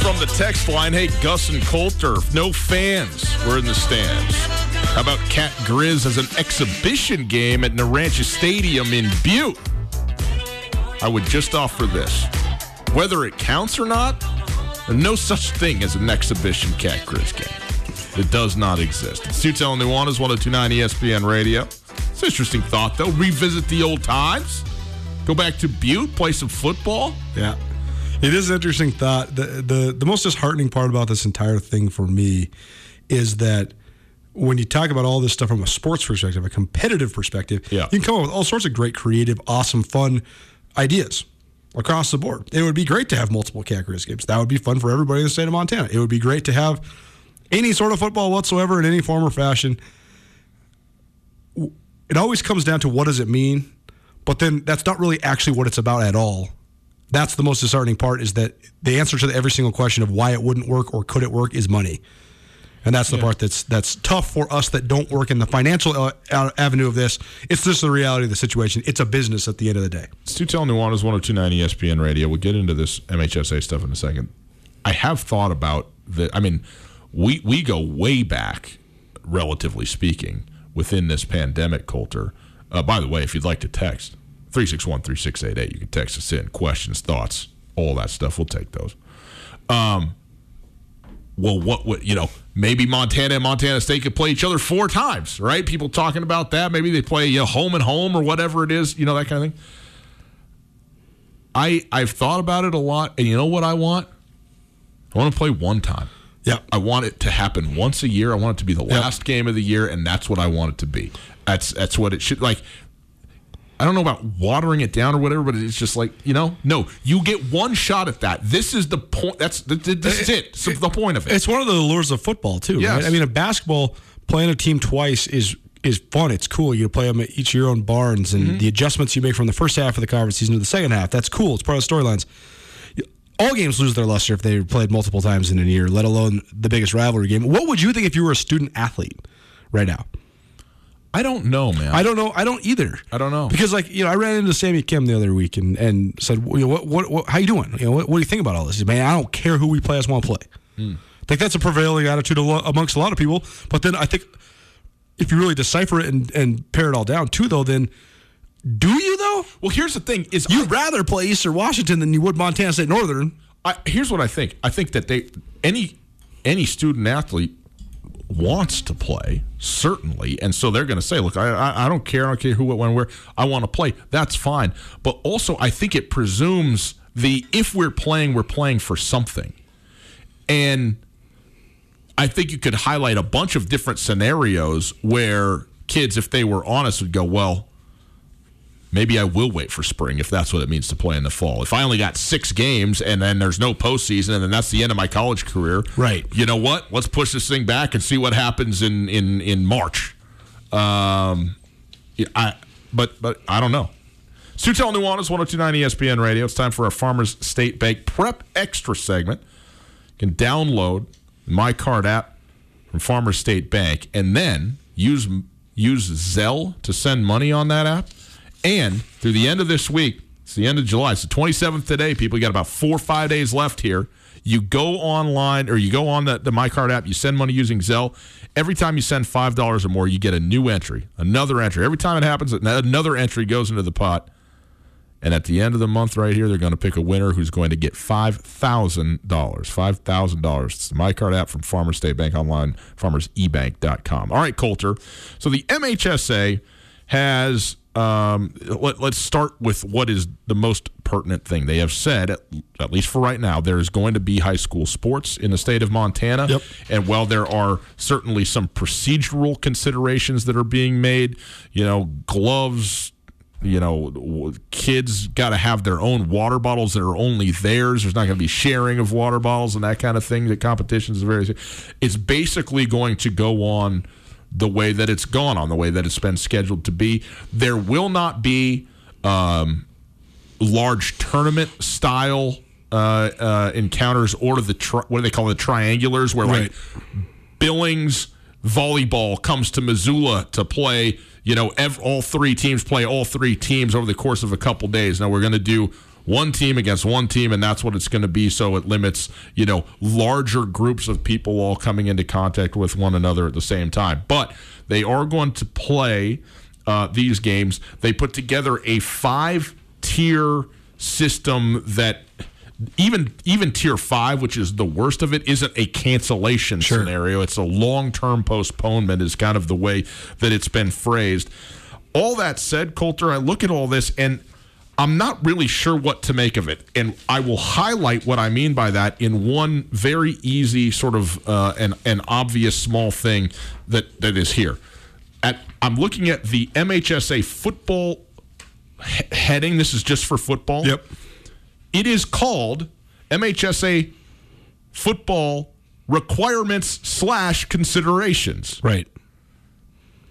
Speaker 4: from the text line. Hey, Gus and Colter, no fans were in the stands. How about Cat Grizz as an exhibition game at Naranche Stadium in Butte? I would just offer this. Whether it counts or not, no such thing as an exhibition Cat Grizz game. It does not exist. It's Tutel Nuanez, 1029 ESPN Radio. It's an interesting thought, though. Revisit the old times. Go back to Butte, play some football.
Speaker 1: Yeah. It is an interesting thought. The, the the most disheartening part about this entire thing for me is that when you talk about all this stuff from a sports perspective, a competitive perspective,
Speaker 4: Yeah.
Speaker 1: you can come up with all sorts of great, creative, awesome, fun ideas across the board. It would be great to have multiple Cat Grizz games. That would be fun for everybody in the state of Montana. It would be great to have any sort of football whatsoever in any form or fashion. It always comes down to what does it mean, but then that's not really actually what it's about at all. That's the most disheartening part is that the answer to every single question of why it wouldn't work or could it work is money. And that's the part that's that's tough for us that don't work in the financial uh, avenue of this. It's just the reality of the situation. It's a business at the end of the day.
Speaker 4: It's Tutel Nuanez 1029 ESPN Radio. We'll get into this MHSA stuff in a second. I have thought about the. I mean, we we go way back, relatively speaking, within this pandemic, Colter. Uh, by the way, if you'd like to text 361 3688, you can text us in questions, thoughts, all that stuff. We'll take those. Um, well, what would you know? Maybe Montana and Montana State could play each other four times, right? People talking about that. Maybe they play you know, home and home or whatever it is, you know that kind of thing. I I've thought about it a lot, and you know what I want? I want to play one time.
Speaker 1: Yeah.
Speaker 4: I want it to happen once a year. I want it to be the last game of the year, and that's what I want it to be. That's that's what it should like. I don't know about watering it down or whatever, but it's just like you know, no, you get one shot at that. This is the point. That's th- th- this is it. The point of it.
Speaker 1: It's one of the allures of football too,
Speaker 4: Yes.
Speaker 1: right? I mean, a basketball playing a team twice is is fun. It's cool. You play them at each of your own barns,
Speaker 4: Mm-hmm.
Speaker 1: and the adjustments you make from the first half of the conference season to the second half. That's cool. It's part of the storylines. All games lose their luster if they played multiple times in a year, let alone the biggest rivalry game. What would you think if you were a student athlete right now?
Speaker 4: I don't know, man.
Speaker 1: I don't know. I don't either.
Speaker 4: I don't know.
Speaker 1: because, like, you know, I ran into Sammy Kim the other week and, and said, well, you know, what, what, what, how you doing? You know, what, what do you think about all this? Said, man, I don't care who we play. I just want to play.
Speaker 4: Hmm.
Speaker 1: I think that's a prevailing attitude amongst a lot of people. But then I think if you really decipher it and, and pare it all down, too, though, then do you though?
Speaker 4: well, here's the thing: is
Speaker 1: You'd rather play Eastern Washington than you would Montana State Northern.
Speaker 4: I, here's what I think. I think that they any any student athlete wants to play certainly, and so they're going to say, "Look, I, I don't care. I don't care who, what, when, where. I want to play. That's fine." But also, I think it presumes the if we're playing, we're playing for something, and I think you could highlight a bunch of different scenarios where kids, if they were honest, would go, "Well." Maybe I will wait for spring if that's what it means to play in the fall. If I only got six games and then there's no postseason and then that's the end of my college career,
Speaker 1: Right.
Speaker 4: You know what? Let's push this thing back and see what happens in in in March. Um, I but but I don't know. Tutel Nuanez, 1029 ESPN Radio. It's time for our Farmers State Bank Prep Extra segment. You can download my card app from Farmers State Bank and then use use Zelle to send money on that app. And through the end of this week, it's the end of July. It's the 27th today, people. You got about four or five days left here. You go online or you go on the, the MyCard app, you send money using Zelle. Every time you send $5 or more, you get a new entry, another entry. Every time it happens, another entry goes into the pot. And at the end of the month, right here, they're going to pick a winner who's going to get five thousand dollars. Five thousand dollars. It's the MyCard app from Farmers State Bank online, farmersebank.com. All right, Colter. So the MHSA has. Um, let, us start with what is the most pertinent thing. They have said, at, at least for right now, there is going to be high school sports in the state of Montana.
Speaker 1: Yep.
Speaker 4: And while there are certainly some procedural considerations that are being made, you know, gloves, you know, kids got to have their own water bottles that are only theirs. There's not going to be sharing of water bottles and that kind of thing. The competitions are very. It's basically going to go on the way that it's gone on, the way that it's been scheduled to be. There will not be um, large tournament style uh, uh, encounters or the tri- what do they call it, the triangulars, where like Billings volleyball comes to Missoula to play. You know, ev- all three teams play all three teams over the course of a couple days. Now we're going to do one team against one team, and that's what it's going to be. So it limits, you know, larger groups of people all coming into contact with one another at the same time. But they are going to play uh, these games. They put together a five tier system that even even tier five, which is the worst of it, isn't a cancellation scenario. It's a long term postponement, is kind of the way that it's been phrased. All that said, Colter, I look at all this and I'm not really sure what to make of it. And I will highlight what I mean by that in one very easy, sort of uh, an, an obvious small thing that, that is here. At, I'm looking at the MHSA football he- heading. This is just for football.
Speaker 1: Yep.
Speaker 4: It is called MHSA football requirements slash considerations.
Speaker 1: Right.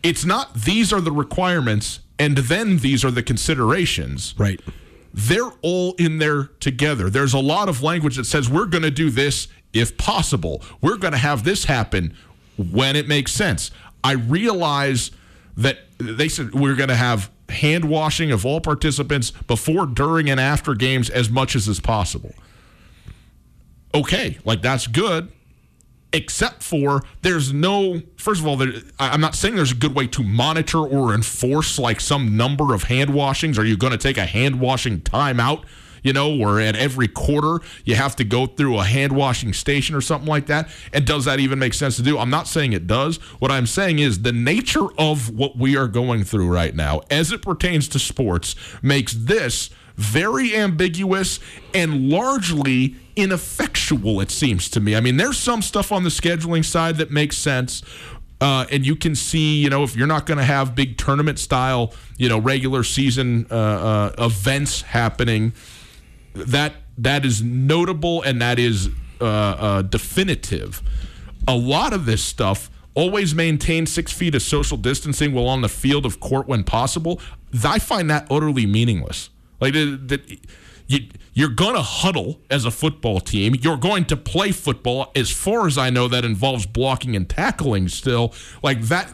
Speaker 4: It's not these are the requirements and then these are the considerations.
Speaker 1: Right.
Speaker 4: They're all in there together. There's a lot of language that says we're going to do this if possible. We're going to have this happen when it makes sense. I realize that they said we're going to have hand washing of all participants before, during, and after games as much as is possible. Okay, like that's good except for there's no first of all there, i'm not saying there's a good way to monitor or enforce like some number of hand washings. Are you going to take a hand washing timeout you know or at every quarter you have to go through a hand washing station or something like that? And does that even make sense to do? I'm not saying it does. What i'm saying is the nature of what we are going through right now as it pertains to sports makes this very ambiguous and largely ineffectual, it seems to me. I mean, there's some stuff on the scheduling side that makes sense. Uh, and you can see, you know, if you're not going to have big tournament style, you know, regular season uh, uh, events happening, that that is notable and that is uh, uh, definitive. A lot of this stuff always maintain six feet of social distancing while on the field of court when possible. I find that utterly meaningless. Like that, you you're going to huddle as a football team. You're going to play football. As far as I know, that involves blocking and tackling. Still, like that,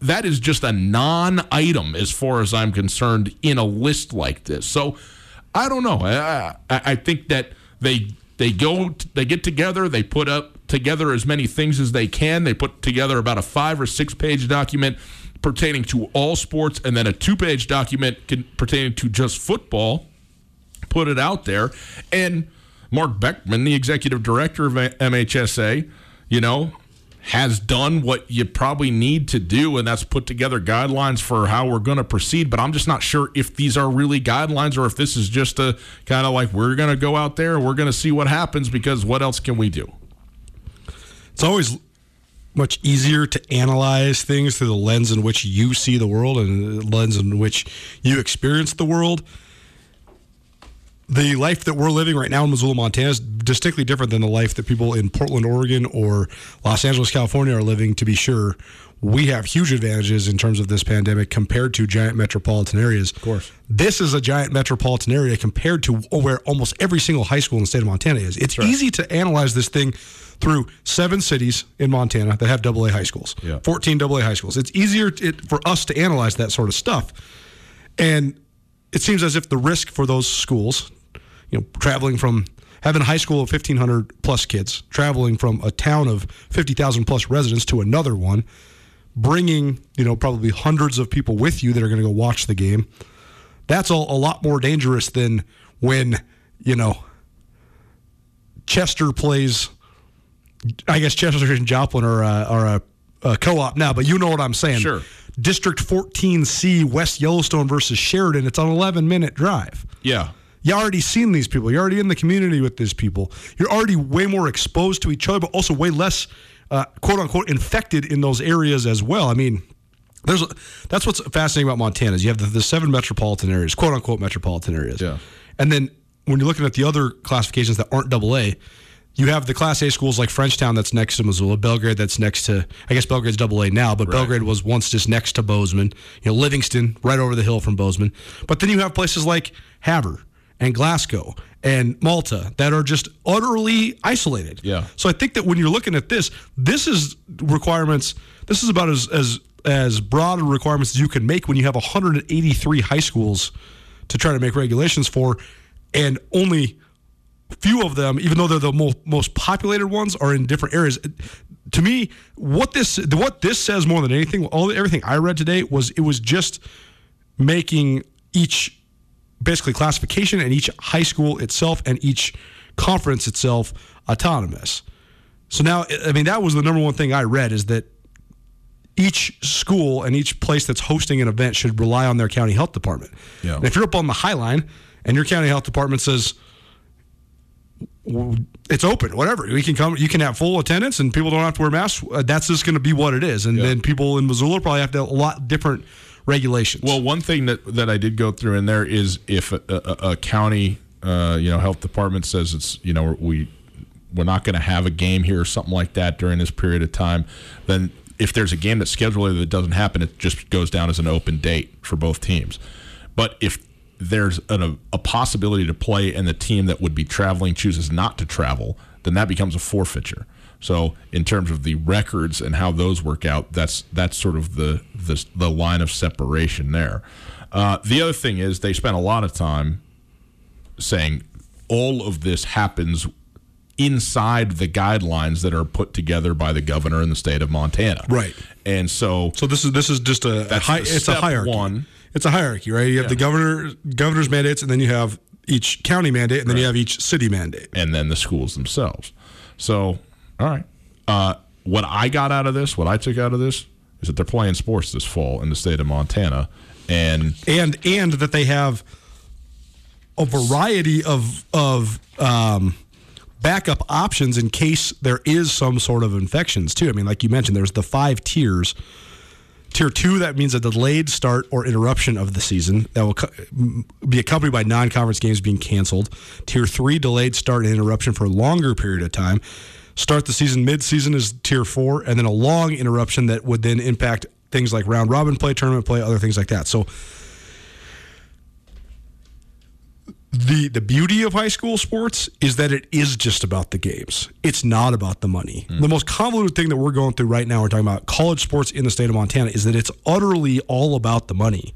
Speaker 4: that is just a non-item as far as I'm concerned in a list like this. So, I don't know. I, I, I think that they they go they get together. They put up together as many things as they can. They put together about a five or six page document pertaining to all sports, and then a two page document pertaining to just football put it out there. And Mark Beckman, the executive director of MHSA, you know, has done what you probably need to do, and that's put together guidelines for how we're going to proceed. But I'm just not sure if these are really guidelines or if this is just a kind of like we're going to go out there we're going to see what happens because what else can we do?
Speaker 1: It's always much easier to analyze things through the lens in which you see the world and the lens in which you experience the world the life that we're living right now in Missoula, Montana is distinctly different than the life that people in Portland, Oregon, or Los Angeles, California are living, to be sure. We have huge advantages in terms of this pandemic compared to giant metropolitan areas.
Speaker 7: Of course.
Speaker 1: This is a giant metropolitan area compared to where almost every single high school in the state of Montana is. It's right. easy to analyze this thing through seven cities in Montana that have AA high schools, yeah. 14 AA high schools. It's easier for us to analyze that sort of stuff. And it seems as if the risk for those schools you know, traveling from having a high school of 1,500 plus kids, traveling from a town of 50,000 plus residents to another one, bringing, you know, probably hundreds of people with you that are going to go watch the game. That's all a lot more dangerous than when, you know, Chester plays. I guess Chester and Joplin are, uh, are a, a co op now, but you know what I'm saying.
Speaker 4: Sure.
Speaker 1: District 14C, West Yellowstone versus Sheridan. It's an 11 minute drive.
Speaker 4: Yeah.
Speaker 1: You already seen these people. You're already in the community with these people. You're already way more exposed to each other, but also way less, uh, quote unquote, infected in those areas as well. I mean, there's that's what's fascinating about Montana is you have the, the seven metropolitan areas, quote unquote metropolitan areas.
Speaker 4: Yeah.
Speaker 1: And then when you're looking at the other classifications that aren't double A, you have the Class A schools like Frenchtown that's next to Missoula, Belgrade that's next to, I guess Belgrade's double A now, but right. Belgrade was once just next to Bozeman. You know, Livingston right over the hill from Bozeman. But then you have places like Havre and Glasgow and Malta that are just utterly isolated.
Speaker 4: Yeah.
Speaker 1: So I think that when you're looking at this, this is requirements. This is about as as as broad requirements as you can make when you have 183 high schools to try to make regulations for, and only few of them, even though they're the most, most populated ones, are in different areas. To me, what this what this says more than anything, all everything I read today was it was just making each basically classification and each high school itself and each conference itself autonomous. So now, I mean, that was the number one thing I read is that each school and each place that's hosting an event should rely on their county health department.
Speaker 4: Yeah.
Speaker 1: And if you're up on the Hi-Line and your county health department says it's open, whatever we can come, you can have full attendance and people don't have to wear masks. Uh, that's just going to be what it is. And
Speaker 4: Yeah.
Speaker 1: then people in Missoula probably have to have a lot different regulations.
Speaker 4: Well, one thing that that I did go through in there is if a, a, a county, uh, you know, health department says it's, you know, we we're not going to have a game here or something like that during this period of time, then if there's a game that's scheduled that doesn't happen, it just goes down as an open date for both teams. But if there's a possibility to play and the team that would be traveling chooses not to travel, then that becomes a forfeiture. So in terms of the records and how those work out, that's that's sort of the the, the line of separation there. Uh, the other thing is they spent a lot of time saying all of this happens inside the guidelines that are put together by the governor in the state of Montana.
Speaker 1: Right.
Speaker 4: And so
Speaker 1: So this is this is just a, a hi, it's a hierarchy.
Speaker 4: one.
Speaker 1: It's a hierarchy, right? You have the governor governor's mandates, and then you have each county mandate, and then you have each city mandate.
Speaker 4: and then the schools themselves. So, all right. Uh, what I got out of this, what I took out of this, is that they're playing sports this fall in the state of Montana, and
Speaker 1: and and that they have a variety of of um, backup options in case there is some sort of infections too. I mean, like you mentioned, there's the five tiers. Tier two, that means a delayed start or interruption of the season that will co- be accompanied by non conference games being canceled. Tier three, delayed start and interruption for a longer period of time. Start the season mid season is tier four, and then a long interruption that would then impact things like round robin play, tournament play, other things like that. So the the beauty of high school sports is that it is just about the games. It's not about the money. Mm. The most convoluted thing that we're going through right now, we're talking about college sports in the state of Montana, is that it's utterly all about the money.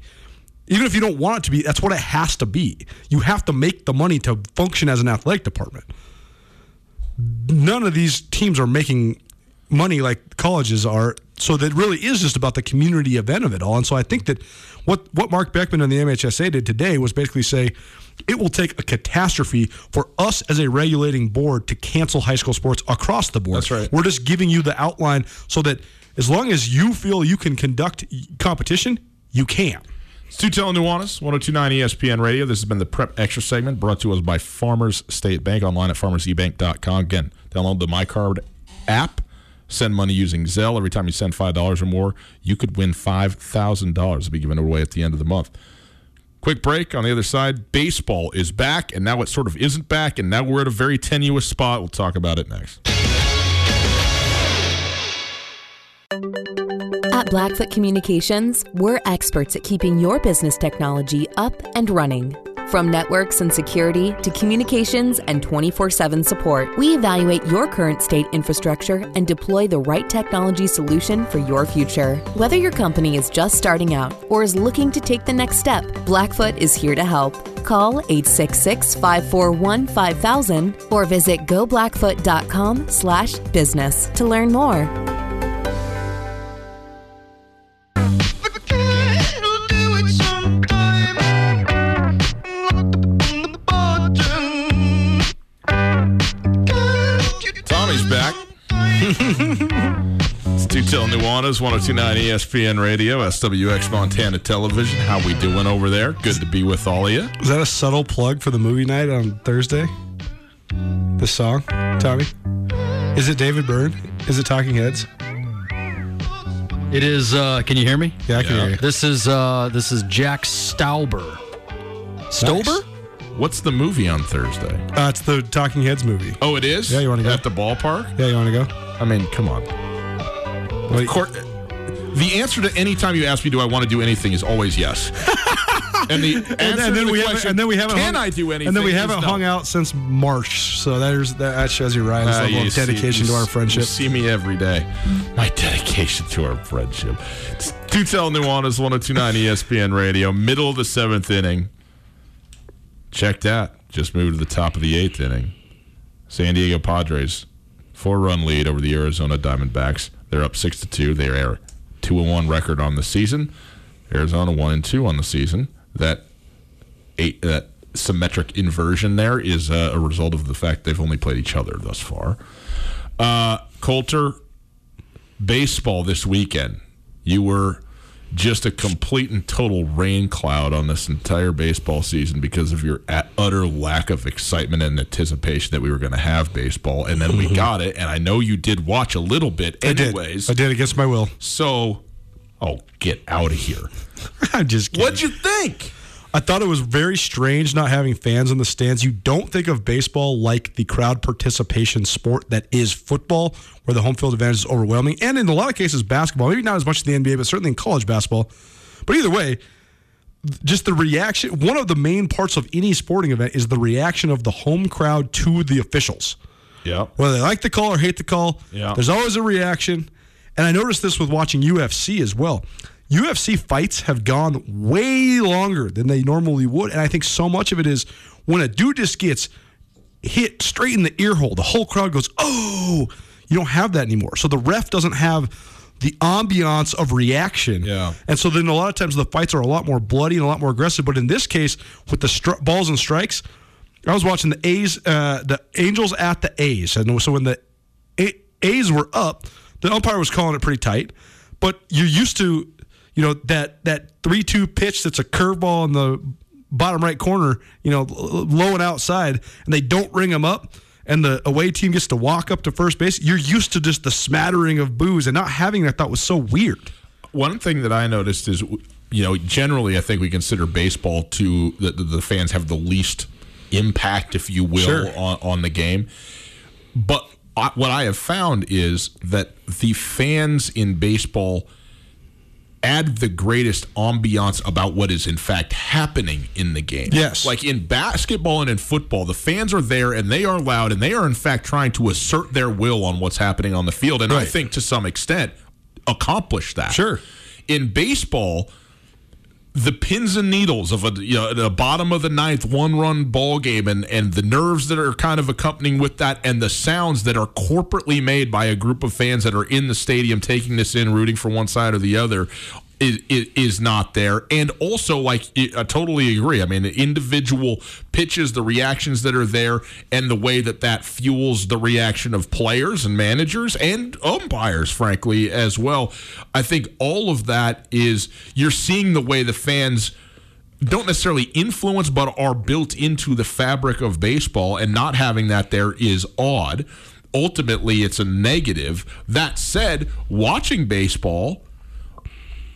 Speaker 1: Even if you don't want it to be, that's what it has to be. You have to make the money to function as an athletic department. None of these teams are making money like colleges are. So that really is just about the community event of it all. And so I think that what what Mark Beckman and the MHSA did today was basically say it will take a catastrophe for us as a regulating board to cancel high school sports across the board.
Speaker 4: That's right.
Speaker 1: We're just giving you the outline so that as long as you feel you can conduct competition, you can.
Speaker 4: It's Tutel Nuanez, 1029 ESPN Radio. This has been the Prep Extra segment brought to us by Farmers State Bank online at farmersebank.com. Again, download the MyCard app. Send money using Zelle. Every time you send $5 or more, you could win $5,000 to be given away at the end of the month. Quick break on the other side. Baseball is back, and now it sort of isn't back, and now we're at a very tenuous spot. We'll talk about it next.
Speaker 5: At Blackfoot Communications, we're experts at keeping your business technology up and running. From networks and security to communications and 24 7 support, we evaluate your current state infrastructure and deploy the right technology solution for your future. Whether your company is just starting out or is looking to take the next step, Blackfoot is here to help. Call 866 541 5000 or visit goblackfoot.com slash business to learn more.
Speaker 4: Tutel Nuanez, 1029 ESPN Radio, SWX Montana Television. How we doing over there? Good to be with all of you.
Speaker 1: Is that a subtle plug for the movie night on Thursday? The song, Tommy? Is it David Byrne? Is it Talking Heads?
Speaker 8: It is. Uh, can you hear me?
Speaker 1: Yeah, I can hear you.
Speaker 8: This is uh, this is Jack Stauber. Stober?
Speaker 4: What's the movie on Thursday?
Speaker 1: Uh, it's the Talking Heads movie.
Speaker 4: Oh, it is?
Speaker 1: Yeah, you wanna go?
Speaker 4: At the ballpark?
Speaker 1: Yeah, you want to go?
Speaker 4: I mean, come on. Of course, the answer to any time you ask me, do I want to do anything, is always yes. and the answer
Speaker 1: and, and then
Speaker 4: the
Speaker 1: we haven't,
Speaker 4: question,
Speaker 1: and then we haven't
Speaker 4: can
Speaker 1: hung,
Speaker 4: I do anything?
Speaker 1: And then we haven't
Speaker 4: no.
Speaker 1: hung out since March, so there's that shows you Ryan's
Speaker 4: Ah,
Speaker 1: level
Speaker 4: you
Speaker 1: of dedication
Speaker 4: see-
Speaker 1: to our friendship.
Speaker 4: You see me every day. My dedication to our friendship. It's Tutel Nuanez, 1029 ESPN Radio, middle of the seventh inning. Check that. Just moved to the top of the eighth inning. San Diego Padres, four run lead over the Arizona Diamondbacks. They're up six to two. They are two and one record on the season. Arizona one and two on the season. That eight that symmetric inversion there is uh, a result of the fact they've only played each other thus far. Uh, Colter, baseball this weekend. You were just a complete and total rain cloud on this entire baseball season because of your utter lack of excitement and anticipation that we were going to have baseball. And then we mm-hmm. got it. And I know you did watch a little bit, anyways.
Speaker 1: I did. I did against my will.
Speaker 4: So, oh, get out of here.
Speaker 1: I'm just kidding.
Speaker 4: What'd you think?
Speaker 1: I thought it was very strange not having fans in the stands. You don't think of baseball like the crowd participation sport that is football, where the home field advantage is overwhelming, and in a lot of cases, basketball. Maybe not as much in the NBA, but certainly in college basketball. But either way, just the reaction. One of the main parts of any sporting event is the reaction of the home crowd to the officials.
Speaker 4: Yeah.
Speaker 1: Whether they like the call or hate the call,
Speaker 4: Yeah.
Speaker 1: there's always a reaction. And I noticed this with watching UFC as well. UFC fights have gone way longer than they normally would. And I think so much of it is when a dude just gets hit straight in the ear hole, the whole crowd goes, oh, you don't have that anymore. So the ref doesn't have the ambiance of reaction.
Speaker 4: Yeah.
Speaker 1: And so then a lot of times the fights are a lot more bloody and a lot more aggressive. But in this case, with the balls and strikes, I was watching the A's, uh, the Angels at the A's. And so when the A- A's were up, the umpire was calling it pretty tight. But you're used to, you know, that that three two pitch that's a curveball in the bottom right corner, you know, low and outside, and they don't ring them up. And the away team gets to walk up to first base. You're used to just the smattering of boos, and not having that thought was so weird.
Speaker 4: One thing that I noticed is, you know, generally I think we consider baseball to the, the, the fans have the least impact, if you will,
Speaker 1: Sure.
Speaker 4: on, on the game. But I, what I have found is that the fans in baseball add the greatest ambiance about what is in fact happening in the game.
Speaker 1: Yes.
Speaker 4: Like in basketball and in football, the fans are there and they are loud and they are in fact trying to assert their will on what's happening on the field. And I think to some extent accomplish that.
Speaker 1: Sure.
Speaker 4: In baseball, the pins and needles of a you know, the bottom of the ninth one run ball game and, and the nerves that are kind of accompanying with that and the sounds that are corporately made by a group of fans that are in the stadium taking this in rooting for one side or the other is, is, not there. And also like I totally agree. I mean the individual pitches the reactions that are there and the way that that fuels the reaction of players and managers and umpires frankly as well. I think all of that is you're seeing the way the fans don't necessarily influence but are built into the fabric of baseball and not having that there is odd. Ultimately it's a negative. That said watching baseball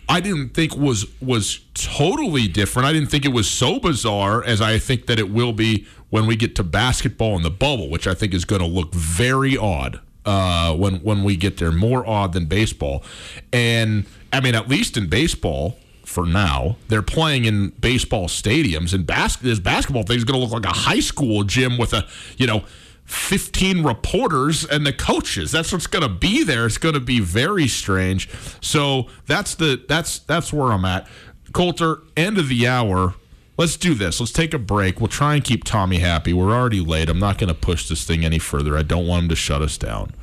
Speaker 4: I didn't think was was totally different. I didn't think it was so bizarre as I think that it will be when we get to basketball in the bubble, which I think is going to look very odd uh, when when we get there, more odd than baseball. And I mean, at least in baseball, for now, they're playing in baseball stadiums, and bas- this basketball thing is going to look like a high school gym with a you know. 15 reporters and the coaches. That's what's going to be there. It's going to be very strange. So that's the that's that's where i'm at. Colter end of the hour. Let's do this. Let's take a break. We'll try and keep tommy happy. We're already late. I'm not going to push this thing any further. I don't want him to shut us down.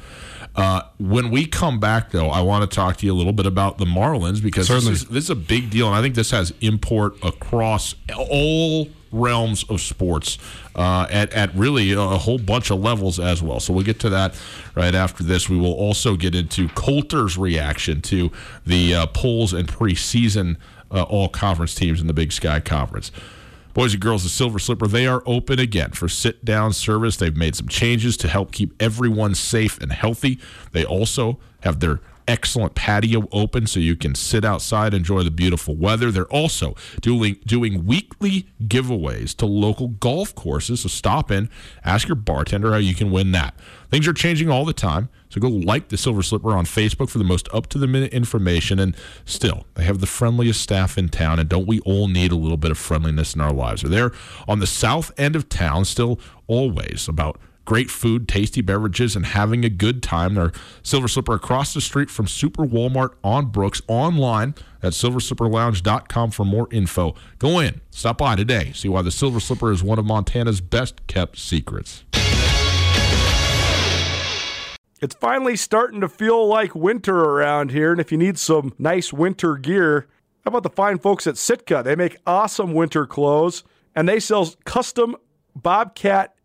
Speaker 4: Uh, when we come back, though, I want to talk to you a little bit about the Marlins because this is, this is a big deal, and I think this has import across all realms of sports uh, at, at really a whole bunch of levels as well. So we'll get to that right after this. We will also get into Colter's reaction to the uh, polls and preseason uh, all conference teams in the Big Sky Conference. Boys and girls, the Silver Slipper, they are open again for sit down service. They've made some changes to help keep everyone safe and healthy. They also have their excellent patio open so you can sit outside, enjoy the beautiful weather. They're also doing doing weekly giveaways to local golf courses. So stop in, ask your bartender how you can win that. Things are changing all the time. So go like the Silver Slipper on Facebook for the most up to the minute information. And still, they have the friendliest staff in town. And don't we all need a little bit of friendliness in our lives? They're there on the south end of town, still always about great food, tasty beverages, and having a good time. They're Silver Slipper across the street from Super Walmart on Brooks, online at silverslipperlounge.com for more info. Go in, stop by today, see why the Silver Slipper is one of Montana's best kept secrets.
Speaker 7: It's finally starting to feel like winter around here, and if you need some nice winter gear, how about the fine folks at Sitka? They make awesome winter clothes, and they sell custom Bobcat